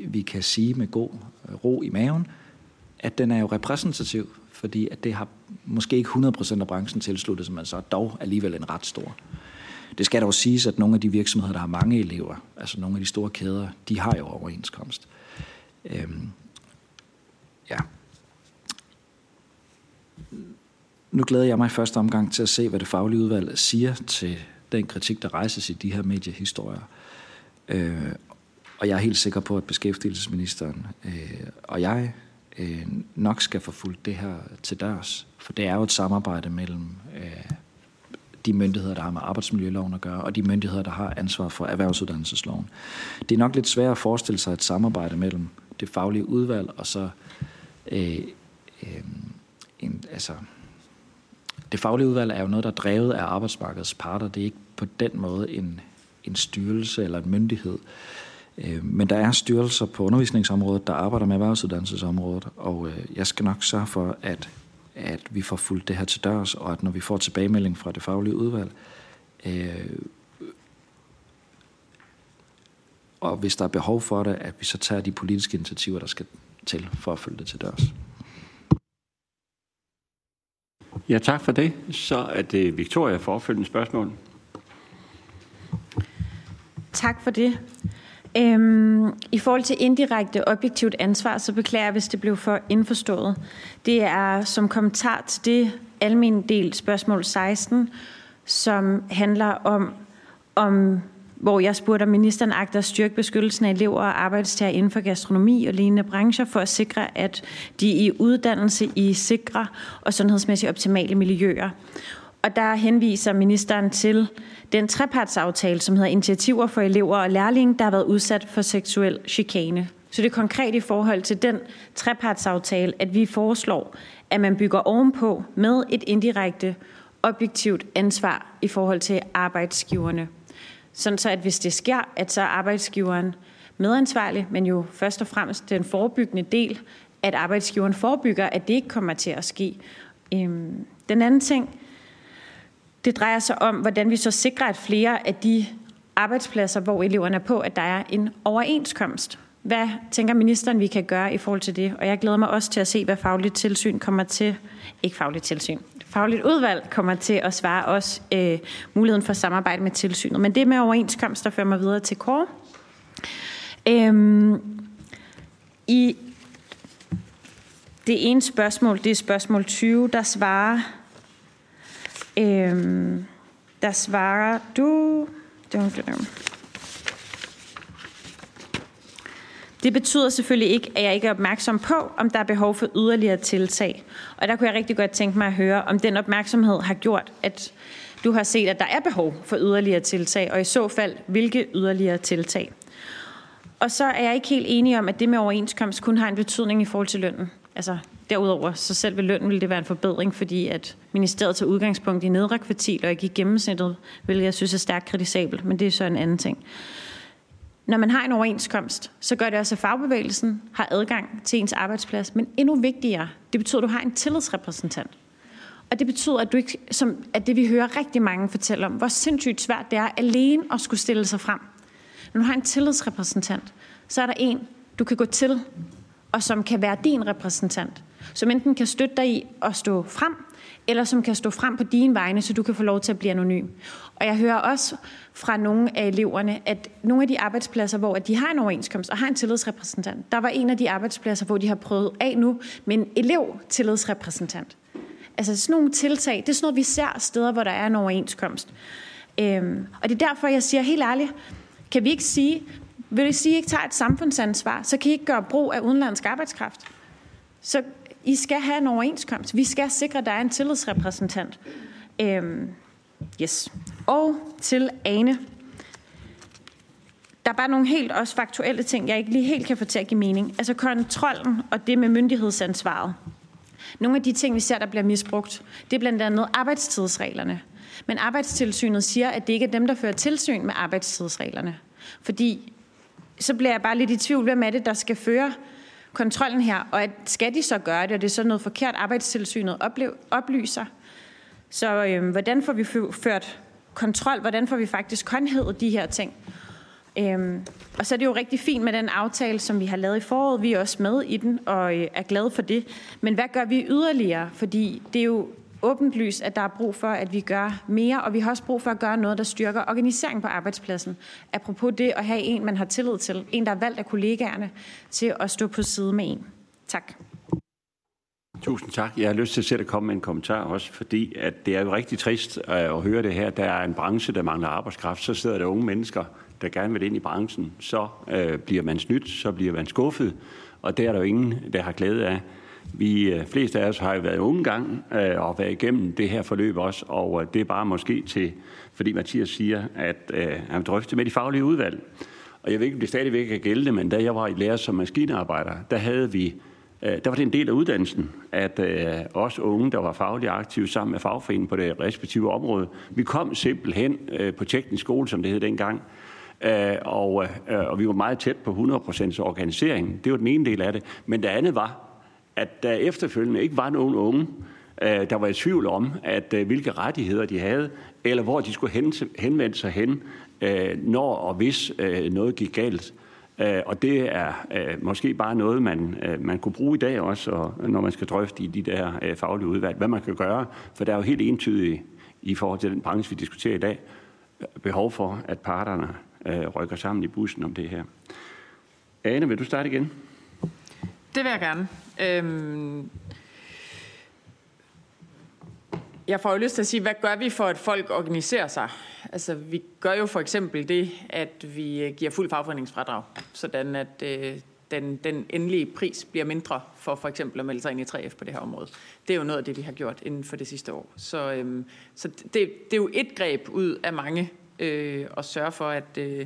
vi kan sige med god øh, ro i maven, at den er jo repræsentativ, fordi at det har måske ikke 100% af branchen tilsluttet, som så dog alligevel en ret stor. Det skal dog siges, at nogle af de virksomheder, der har mange elever, altså nogle af de store kæder, de har jo overenskomst. Øhm, ja. Nu glæder jeg mig i første omgang til at se, hvad det faglige udvalg siger til den kritik, der rejses i de her mediehistorier. Øh, og jeg er helt sikker på, at beskæftigelsesministeren øh, og jeg øh, nok skal få fulgt det her til dørs. For det er jo et samarbejde mellem øh, de myndigheder, der har med arbejdsmiljøloven at gøre, og de myndigheder, der har ansvar for erhvervsuddannelsesloven. Det er nok lidt svært at forestille sig et samarbejde mellem det faglige udvalg og så øh, øh, en, altså, det faglige udvalg er jo noget, der er drevet af arbejdsmarkedets parter. Det er ikke på den måde en, en styrelse eller en myndighed. Øh, men der er styrelser på undervisningsområdet, der arbejder med erhvervsuddannelsesområdet, og øh, jeg skal nok sørge for, at, at vi får fuldt det her til dørs, og at når vi får tilbagemelding fra det faglige udvalg, øh, og hvis der er behov for det, at vi så tager de politiske initiativer, der skal til for at følge det til dørs. Ja, tak for det. Så er det Victoria for opfølgende spørgsmål. Tak for det. Øhm, I forhold til indirekte objektivt ansvar, så beklager jeg, hvis det blev for indforstået. Det er som kommentar til det almindelige del spørgsmål 16, som handler om, om hvor jeg spurgte, om ministeren agter at styrke beskyttelsen af elever og arbejdstager inden for gastronomi og lignende brancher for at sikre, at de i uddannelse i sikre og sundhedsmæssigt optimale miljøer. Og der henviser ministeren til den trepartsaftale, som hedder Initiativer for elever og lærlinge, der har været udsat for seksuel chikane. Så det er konkret i forhold til den trepartsaftale, at vi foreslår, at man bygger ovenpå med et indirekte objektivt ansvar i forhold til arbejdsgiverne. Sådan så, at hvis det sker, at så er arbejdsgiveren medansvarlig, men jo først og fremmest den forebyggende del, at arbejdsgiveren forebygger, at det ikke kommer til at ske. Øhm, den anden ting, det drejer sig om, hvordan vi så sikrer, at flere af de arbejdspladser, hvor eleverne er på, at der er en overenskomst. Hvad tænker ministeren, vi kan gøre i forhold til det? Og jeg glæder mig også til at se, hvad fagligt tilsyn kommer til, ikke fagligt tilsyn, fagligt udvalg kommer til at svare os øh, muligheden for samarbejde med tilsynet. Men det med overenskomster fører mig videre til Kåre. Øhm, I det ene spørgsmål, det er spørgsmål 20, der svarer, øhm, der svarer du, det Det betyder selvfølgelig ikke, at jeg ikke er opmærksom på, om der er behov for yderligere tiltag. Og der kunne jeg rigtig godt tænke mig at høre, om den opmærksomhed har gjort, at du har set, at der er behov for yderligere tiltag, og i så fald, hvilke yderligere tiltag. Og så er jeg ikke helt enig om, at det med overenskomst kun har en betydning i forhold til lønnen. Altså derudover, så selv ved lønnen vil det være en forbedring, fordi at ministeriet tager udgangspunkt i nedre kvartil og ikke i gennemsnittet, hvilket jeg synes er stærkt kritisabelt, men det er så en anden ting. Når man har en overenskomst, så gør det også, at fagbevægelsen har adgang til ens arbejdsplads. Men endnu vigtigere, det betyder, at du har en tillidsrepræsentant. Og det betyder, at, du ikke, som, at det vi hører rigtig mange fortælle om, hvor sindssygt svært det er alene at skulle stille sig frem. Når du har en tillidsrepræsentant, så er der en, du kan gå til, og som kan være din repræsentant. Som enten kan støtte dig i at stå frem, eller som kan stå frem på dine vegne, så du kan få lov til at blive anonym. Og jeg hører også fra nogle af eleverne, at nogle af de arbejdspladser, hvor de har en overenskomst og har en tillidsrepræsentant, der var en af de arbejdspladser, hvor de har prøvet af nu med en elev-tillidsrepræsentant. Altså sådan nogle tiltag, det er sådan noget, vi ser steder, hvor der er en overenskomst. Øhm, og det er derfor, jeg siger helt ærligt, kan vi ikke sige, vil I sige, at I ikke tager et samfundsansvar, så kan I ikke gøre brug af udenlandsk arbejdskraft. Så i skal have en overenskomst. Vi skal sikre, at der er en tillidsrepræsentant. Øhm, yes. Og til Ane. Der er bare nogle helt også faktuelle ting, jeg ikke lige helt kan få til at give mening. Altså kontrollen og det med myndighedsansvaret. Nogle af de ting, vi ser, der bliver misbrugt, det er blandt andet arbejdstidsreglerne. Men arbejdstilsynet siger, at det ikke er dem, der fører tilsyn med arbejdstidsreglerne. Fordi så bliver jeg bare lidt i tvivl, hvem er det, der skal føre kontrollen her, og at skal de så gøre det, og det er så noget forkert, arbejdstilsynet oplyser. Så øh, hvordan får vi ført kontrol? Hvordan får vi faktisk håndhævet de her ting? Øh, og så er det jo rigtig fint med den aftale, som vi har lavet i foråret. Vi er også med i den og øh, er glade for det. Men hvad gør vi yderligere? Fordi det er jo åbenlyst, at der er brug for, at vi gør mere, og vi har også brug for at gøre noget, der styrker organiseringen på arbejdspladsen. Apropos det at have en, man har tillid til, en, der er valgt af kollegaerne, til at stå på side med en. Tak. Tusind tak. Jeg har lyst til selv at komme med en kommentar også, fordi at det er jo rigtig trist øh, at høre det her. Der er en branche, der mangler arbejdskraft. Så sidder der unge mennesker, der gerne vil ind i branchen. Så øh, bliver man snydt, så bliver man skuffet, og det er der jo ingen, der har glæde af. Vi øh, fleste af os har jo været unge gang øh, og været igennem det her forløb også, og øh, det er bare måske til, fordi Mathias siger, at øh, han drøfte med de faglige udvalg. Og jeg ved ikke, om det stadigvæk er gældende, men da jeg var i lærer som maskinarbejder, der havde vi øh, der var det en del af uddannelsen, at øh, os unge, der var fagligt aktive sammen med fagforeningen på det respektive område, vi kom simpelthen øh, på teknisk skole, som det hed dengang, øh, og, og vi var meget tæt på 100% organisering. Det var den ene del af det. Men det andet var, at der efterfølgende ikke var nogen unge, øh, der var i tvivl om, at øh, hvilke rettigheder de havde, eller hvor de skulle henvende sig hen, øh, når og hvis noget gik galt. Og det er måske bare noget, man, man kunne bruge i dag også, når man skal drøfte i de der faglige udvalg, hvad man kan gøre. For der er jo helt entydigt i forhold til den branche, vi diskuterer i dag, behov for, at parterne rykker sammen i bussen om det her. Ane, vil du starte igen? Det vil jeg gerne. Øhm Jeg får jo lyst til at sige, hvad gør vi for, at folk organiserer sig? Altså, vi gør jo for eksempel det, at vi øh, giver fuld fagforeningsfradrag, sådan at øh, den, den endelige pris bliver mindre for for eksempel at melde sig ind i 3F på det her område. Det er jo noget af det, vi har gjort inden for det sidste år. Så, øhm, så det, det er jo et greb ud af mange øh, at sørge for, at, øh,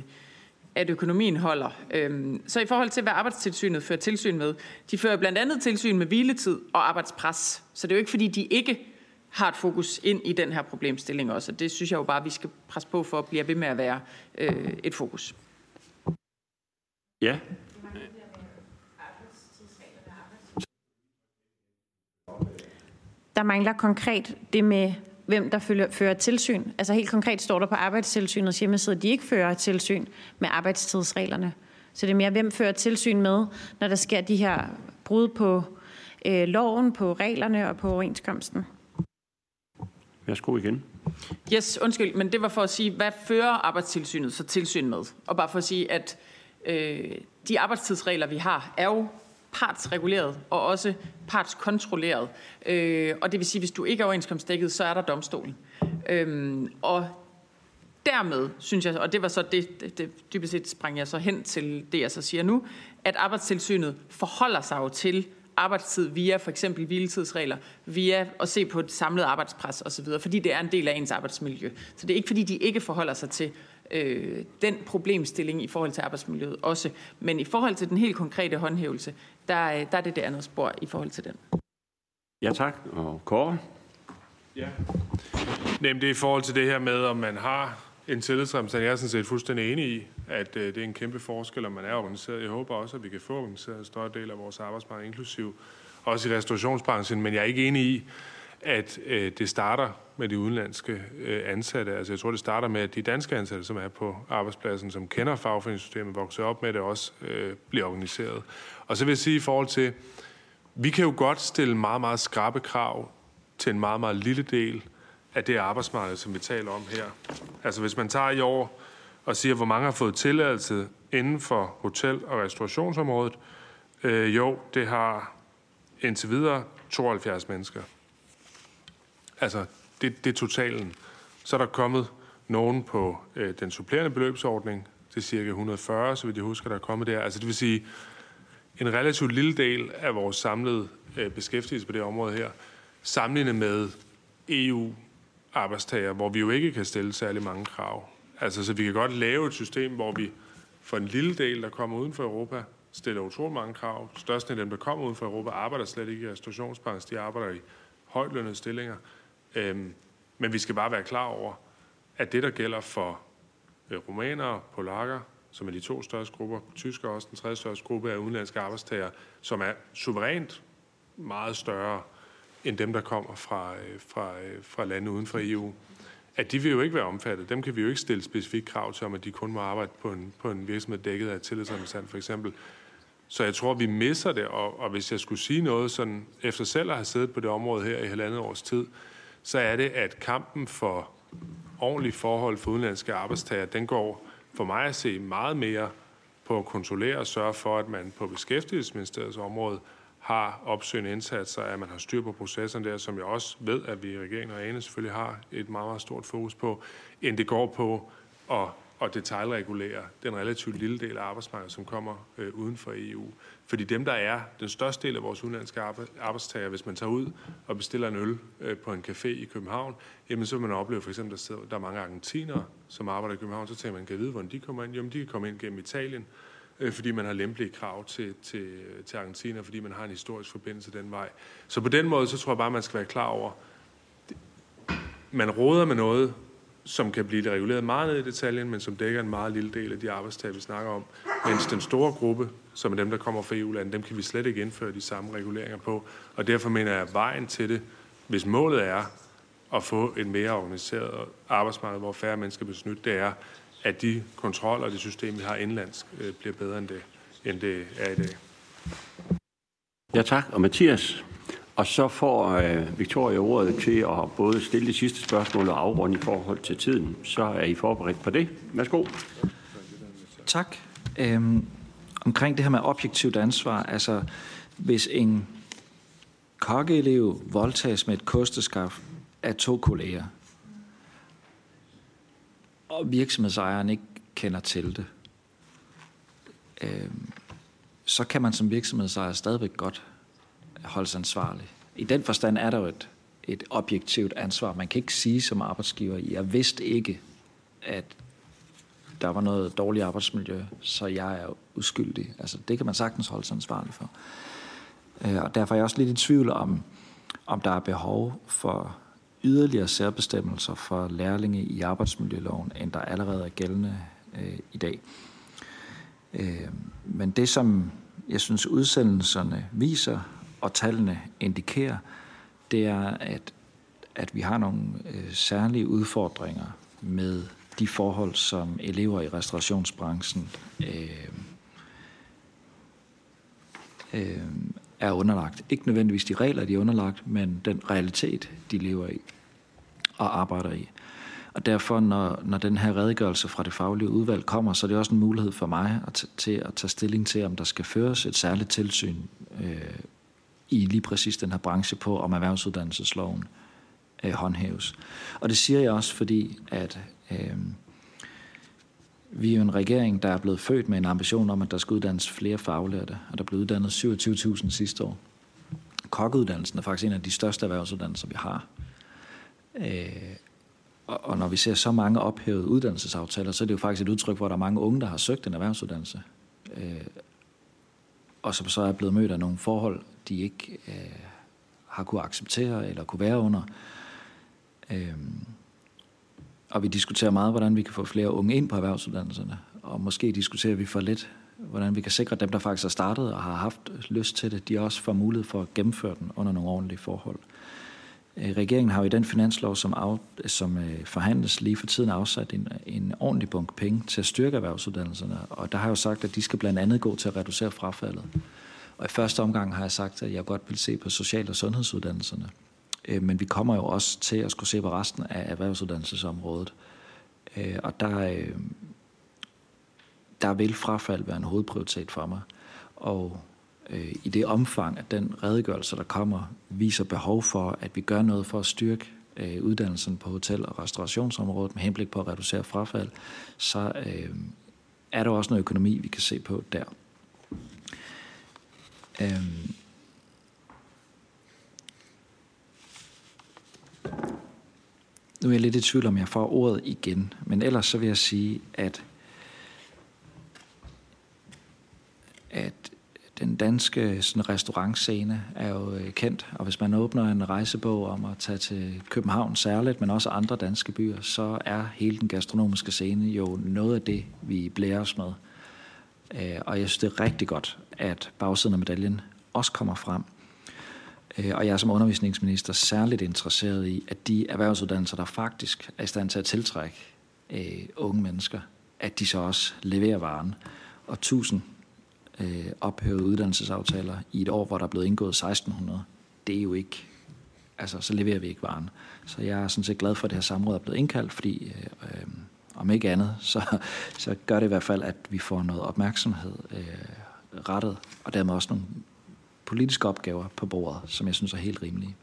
at økonomien holder. Øhm, så i forhold til, hvad arbejdstilsynet fører tilsyn med, de fører blandt andet tilsyn med hviletid og arbejdspres. Så det er jo ikke, fordi de ikke har et fokus ind i den her problemstilling også. Og det synes jeg jo bare, vi skal presse på for at blive ved med at være øh, et fokus. Ja. Der mangler konkret det med, hvem der følger, fører tilsyn. Altså helt konkret står der på arbejdstilsynets hjemmeside, at de ikke fører tilsyn med arbejdstidsreglerne. Så det er mere, hvem fører tilsyn med, når der sker de her brud på øh, loven, på reglerne og på overenskomsten. Værsgo igen. Yes, undskyld, men det var for at sige, hvad fører arbejdstilsynet så tilsyn med? Og bare for at sige, at øh, de arbejdstidsregler, vi har, er jo partsreguleret og også partskontrolleret. Øh, og det vil sige, hvis du ikke er overenskomstdækket, så er der domstolen. Øh, og dermed synes jeg, og det var så det, det, det dybest set sprang jeg så hen til det, jeg så siger nu, at arbejdstilsynet forholder sig jo til arbejdstid via for eksempel hviletidsregler, via at se på et samlet arbejdspres osv., fordi det er en del af ens arbejdsmiljø. Så det er ikke fordi, de ikke forholder sig til øh, den problemstilling i forhold til arbejdsmiljøet også. Men i forhold til den helt konkrete håndhævelse, der, der er det det andet spor i forhold til den. Ja tak. Og Kåre? Ja. Jamen, det er i forhold til det her med, om man har en tillidsrepræsentant. Jeg er sådan set fuldstændig enig i, at øh, det er en kæmpe forskel, om man er organiseret. Jeg håber også, at vi kan få organiseret en større del af vores arbejdsmarked, inklusiv også i restaurationsbranchen. Men jeg er ikke enig i, at øh, det starter med de udenlandske øh, ansatte. Altså jeg tror, det starter med, at de danske ansatte, som er på arbejdspladsen, som kender fagforeningssystemet, vokser op med det, også øh, bliver organiseret. Og så vil jeg sige i forhold til, vi kan jo godt stille meget, meget skrabe krav til en meget, meget lille del af det arbejdsmarked, som vi taler om her. Altså hvis man tager i år og siger, hvor mange har fået tilladelse inden for hotel- og restaurationsområdet, øh, jo, det har indtil videre 72 mennesker. Altså, det, det er totalen. Så er der kommet nogen på øh, den supplerende beløbsordning. Det er cirka 140, så vidt jeg husker, der er kommet der. Altså, det vil sige, en relativt lille del af vores samlede øh, beskæftigelse på det område her, sammenlignet med EU-arbejdstager, hvor vi jo ikke kan stille særlig mange krav. Altså, så vi kan godt lave et system, hvor vi for en lille del, der kommer uden for Europa, stiller utrolig mange krav. Størsten af dem, der kommer uden for Europa, arbejder slet ikke i restaurationsbranchen. De arbejder i højtlønnede stillinger. Øhm, men vi skal bare være klar over, at det, der gælder for øh, rumænere, polakker, som er de to største grupper, tysker også den tredje største gruppe af udenlandske arbejdstager, som er suverænt meget større end dem, der kommer fra, øh, fra, øh, fra lande uden for EU, at de vil jo ikke være omfattet. Dem kan vi jo ikke stille specifikt krav til, om at de kun må arbejde på en, på en virksomhed dækket af tillidsrepræsentant for eksempel. Så jeg tror, vi misser det, og, og hvis jeg skulle sige noget sådan, efter selv at have siddet på det område her i halvandet års tid, så er det, at kampen for ordentlige forhold for udenlandske arbejdstager, den går for mig at se meget mere på at kontrollere og sørge for, at man på beskæftigelsesministeriets område har opsøgende indsatser, at man har styr på processerne der, som jeg også ved, at vi i regeringen og ANE selvfølgelig har et meget, meget stort fokus på, end det går på at at detaljregulere den relativt lille del af arbejdsmarkedet, som kommer øh, uden for EU. Fordi dem, der er den største del af vores udenlandske arbejdstager, hvis man tager ud og bestiller en øl øh, på en café i København, jamen så vil man opleve for eksempel, at der er mange argentinere, som arbejder i København, så tænker man, kan vide, hvordan de kommer ind? Jamen de kan komme ind gennem Italien, øh, fordi man har lempelige krav til, til, til Argentina, fordi man har en historisk forbindelse den vej. Så på den måde, så tror jeg bare, man skal være klar over, man råder med noget, som kan blive reguleret meget ned i detaljen, men som dækker en meget lille del af de arbejdstager, vi snakker om. Mens den store gruppe, som er dem, der kommer fra EU-landet, dem kan vi slet ikke indføre de samme reguleringer på. Og derfor mener jeg, at vejen til det, hvis målet er at få et mere organiseret arbejdsmarked, hvor færre mennesker bliver snydt, det er, at de kontroller og det system, vi har indlandsk, øh, bliver bedre end det, end det er i dag. Ja tak. Og Mathias? Og så får øh, Victoria ordet til at både stille det sidste spørgsmål og afrunde i forhold til tiden. Så er I forberedt på det. Værsgo. Tak. Øhm, omkring det her med objektivt ansvar, altså hvis en kokkeelev voldtages med et kosteskaf, af to kolleger, og virksomhedsejeren ikke kender til det, øh, så kan man som virksomhedsejer stadigvæk godt holdes ansvarlig. I den forstand er der jo et, et objektivt ansvar. Man kan ikke sige som arbejdsgiver, jeg vidste ikke, at der var noget dårligt arbejdsmiljø, så jeg er uskyldig. Altså, det kan man sagtens holde sig ansvarlig for. Øh, og derfor er jeg også lidt i tvivl om, om der er behov for yderligere særbestemmelser for lærlinge i arbejdsmiljøloven, end der allerede er gældende øh, i dag. Øh, men det, som jeg synes udsendelserne viser, og tallene indikerer, det er, at, at vi har nogle øh, særlige udfordringer med de forhold, som elever i restaurationsbranchen øh, øh, er underlagt. Ikke nødvendigvis de regler, de er underlagt, men den realitet, de lever i og arbejder i. Og derfor, når, når den her redegørelse fra det faglige udvalg kommer, så er det også en mulighed for mig at til at tage stilling til, om der skal føres et særligt tilsyn øh, i lige præcis den her branche på, om erhvervsuddannelsesloven øh, håndhæves. Og det siger jeg også, fordi at øh, vi er jo en regering, der er blevet født med en ambition om, at der skal uddannes flere faglærte, og der blev uddannet 27.000 sidste år. Kokkeuddannelsen er faktisk en af de største erhvervsuddannelser, vi har. Øh, og, og når vi ser så mange ophævede uddannelsesaftaler, så er det jo faktisk et udtryk for, at der er mange unge, der har søgt en erhvervsuddannelse. Øh, og som så er blevet mødt af nogle forhold, de ikke øh, har kunne acceptere eller kunne være under. Øh, og vi diskuterer meget, hvordan vi kan få flere unge ind på erhvervsuddannelserne. Og måske diskuterer vi for lidt, hvordan vi kan sikre, at dem, der faktisk har startet og har haft lyst til det, de også får mulighed for at gennemføre den under nogle ordentlige forhold. Øh, regeringen har jo i den finanslov, som, af, som øh, forhandles lige for tiden, afsat en, en ordentlig bunk penge til at styrke erhvervsuddannelserne. Og der har jeg jo sagt, at de skal blandt andet gå til at reducere frafaldet. Og i første omgang har jeg sagt, at jeg godt vil se på social- og sundhedsuddannelserne. Øh, men vi kommer jo også til at skulle se på resten af erhvervsuddannelsesområdet. Øh, og der, øh, der vil frafald være en hovedprioritet for mig. Og øh, i det omfang, at den redegørelse, der kommer, viser behov for, at vi gør noget for at styrke øh, uddannelsen på hotel- og restaurationsområdet med henblik på at reducere frafald, så øh, er der også noget økonomi, vi kan se på der. Øhm. nu er jeg lidt i tvivl om, jeg får ordet igen, men ellers så vil jeg sige, at at den danske sådan, restaurantscene er jo øh, kendt, og hvis man åbner en rejsebog om at tage til København særligt, men også andre danske byer, så er hele den gastronomiske scene jo noget af det, vi blærer os med. Øh, og jeg synes, det er rigtig godt, at bagsiden af medaljen også kommer frem. Øh, og jeg er som undervisningsminister særligt interesseret i, at de erhvervsuddannelser, der faktisk er i stand til at tiltrække øh, unge mennesker, at de så også leverer varen. Og tusind øh, ophævede uddannelsesaftaler i et år, hvor der er blevet indgået 1600, det er jo ikke, altså så leverer vi ikke varen. Så jeg er sådan set glad for, at det her samråd er blevet indkaldt, fordi øh, om ikke andet, så, så gør det i hvert fald, at vi får noget opmærksomhed øh, rettet, og dermed også nogle politiske opgaver på bordet, som jeg synes er helt rimelige.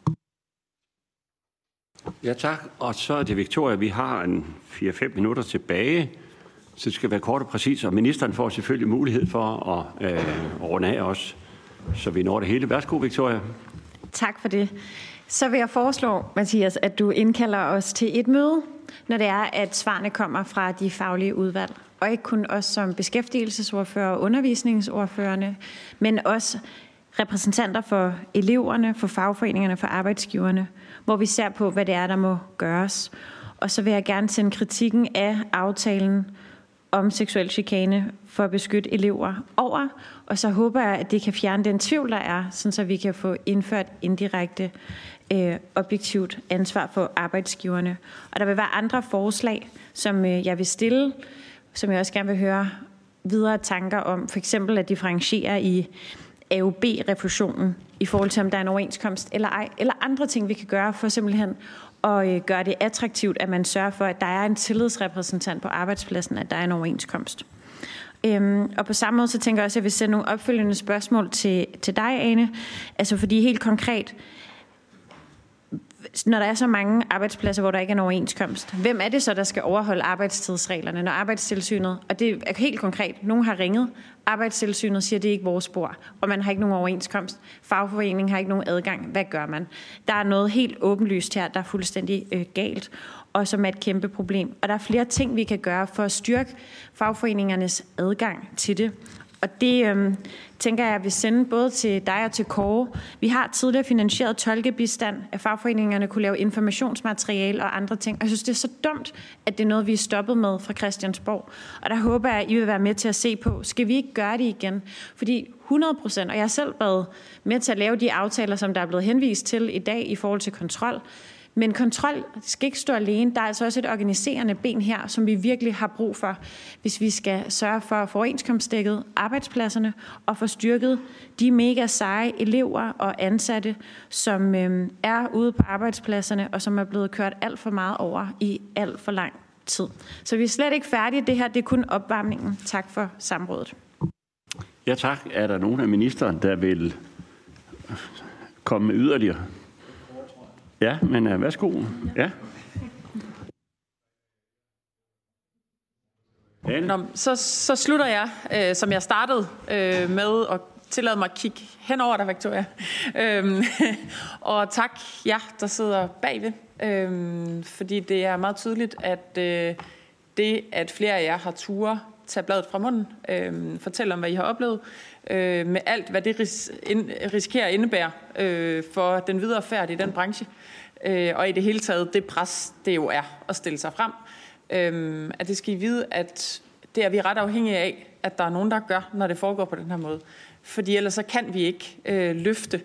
Ja, tak. Og så er det Victoria. Vi har en 4-5 minutter tilbage. Så det skal være kort og præcis, og ministeren får selvfølgelig mulighed for at øh, runde af os, så vi når det hele. Værsgo, Victoria. Tak for det. Så vil jeg foreslå, Mathias, at du indkalder os til et møde, når det er, at svarene kommer fra de faglige udvalg. Og ikke kun os som beskæftigelsesordfører og undervisningsordførende, men også repræsentanter for eleverne, for fagforeningerne, for arbejdsgiverne, hvor vi ser på, hvad det er, der må gøres. Og så vil jeg gerne sende kritikken af aftalen om seksuel chikane for at beskytte elever over, og så håber jeg, at det kan fjerne den tvivl, der er, sådan så vi kan få indført indirekte øh, objektivt ansvar for arbejdsgiverne. Og der vil være andre forslag, som øh, jeg vil stille, som jeg også gerne vil høre videre tanker om. For eksempel at differentiere i AUB-refusionen i forhold til, om der er en overenskomst eller ej, eller andre ting, vi kan gøre for simpelthen og øh, gøre det attraktivt, at man sørger for, at der er en tillidsrepræsentant på arbejdspladsen, at der er en overenskomst. Øhm, og på samme måde, så tænker jeg også, at jeg vil sende nogle opfølgende spørgsmål til, til dig, Ane. Altså fordi helt konkret, når der er så mange arbejdspladser, hvor der ikke er en overenskomst, hvem er det så, der skal overholde arbejdstidsreglerne, når arbejdstilsynet, og det er helt konkret, nogen har ringet, arbejdstilsynet siger, det er ikke vores spor, og man har ikke nogen overenskomst, fagforeningen har ikke nogen adgang, hvad gør man? Der er noget helt åbenlyst her, der er fuldstændig øh, galt, og som er et kæmpe problem. Og der er flere ting, vi kan gøre for at styrke fagforeningernes adgang til det. Og det øhm, tænker jeg, vil sende både til dig og til Kåre. Vi har tidligere finansieret tolkebistand, at fagforeningerne kunne lave informationsmateriale og andre ting. Og jeg synes, det er så dumt, at det er noget, vi er stoppet med fra Christiansborg. Og der håber jeg, at I vil være med til at se på, skal vi ikke gøre det igen? Fordi 100 procent, og jeg har selv været med til at lave de aftaler, som der er blevet henvist til i dag i forhold til kontrol, men kontrol skal ikke stå alene. Der er altså også et organiserende ben her, som vi virkelig har brug for, hvis vi skal sørge for at få overenskomstdækket arbejdspladserne og få styrket de mega seje elever og ansatte, som øh, er ude på arbejdspladserne og som er blevet kørt alt for meget over i alt for lang tid. Så vi er slet ikke færdige. Det her det er kun opvarmningen. Tak for samrådet. Ja tak. Er der nogen af ministeren, der vil komme med yderligere? Ja, men uh, værsgo. Ja. Nå, så, så slutter jeg, øh, som jeg startede øh, med at tillade mig at kigge hen over dig, Victoria. Øhm, *laughs* og tak jer, der sidder bagved, øhm, fordi det er meget tydeligt, at øh, det, at flere af jer har ture tage bladet fra munden, øh, fortælle om, hvad I har oplevet, øh, med alt, hvad det ris- ind, risikerer at indebære øh, for den videre færd i den branche, øh, og i det hele taget det pres, det jo er at stille sig frem. Øh, at det skal I vide, at det er vi ret afhængige af, at der er nogen, der gør, når det foregår på den her måde. Fordi ellers så kan vi ikke øh, løfte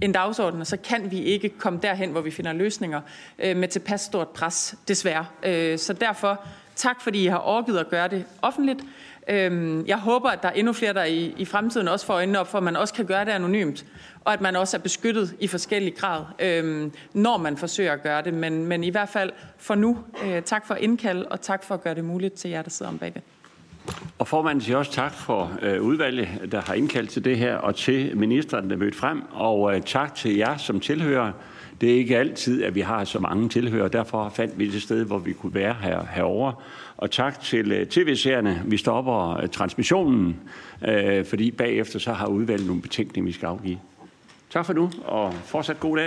en dagsorden, og så kan vi ikke komme derhen, hvor vi finder løsninger øh, med tilpas stort pres, desværre. Øh, så derfor tak, fordi I har orket at gøre det offentligt. Øhm, jeg håber, at der er endnu flere, der i, i fremtiden også får øjnene op for, at man også kan gøre det anonymt, og at man også er beskyttet i forskellig grad, øh, når man forsøger at gøre det. Men, men i hvert fald for nu, øh, tak for indkald, og tak for at gøre det muligt til jer, der sidder om bagved. Og formanden siger også tak for øh, udvalget, der har indkaldt til det her, og til ministeren, der mødte frem. Og øh, tak til jer som tilhører. Det er ikke altid, at vi har så mange tilhører, derfor fandt vi det sted, hvor vi kunne være her, herovre. Og tak til øh, tv-seerne. Vi stopper øh, transmissionen, øh, fordi bagefter så har udvalget nogle betænkninger, vi skal afgive. Tak for nu, og fortsat god dag.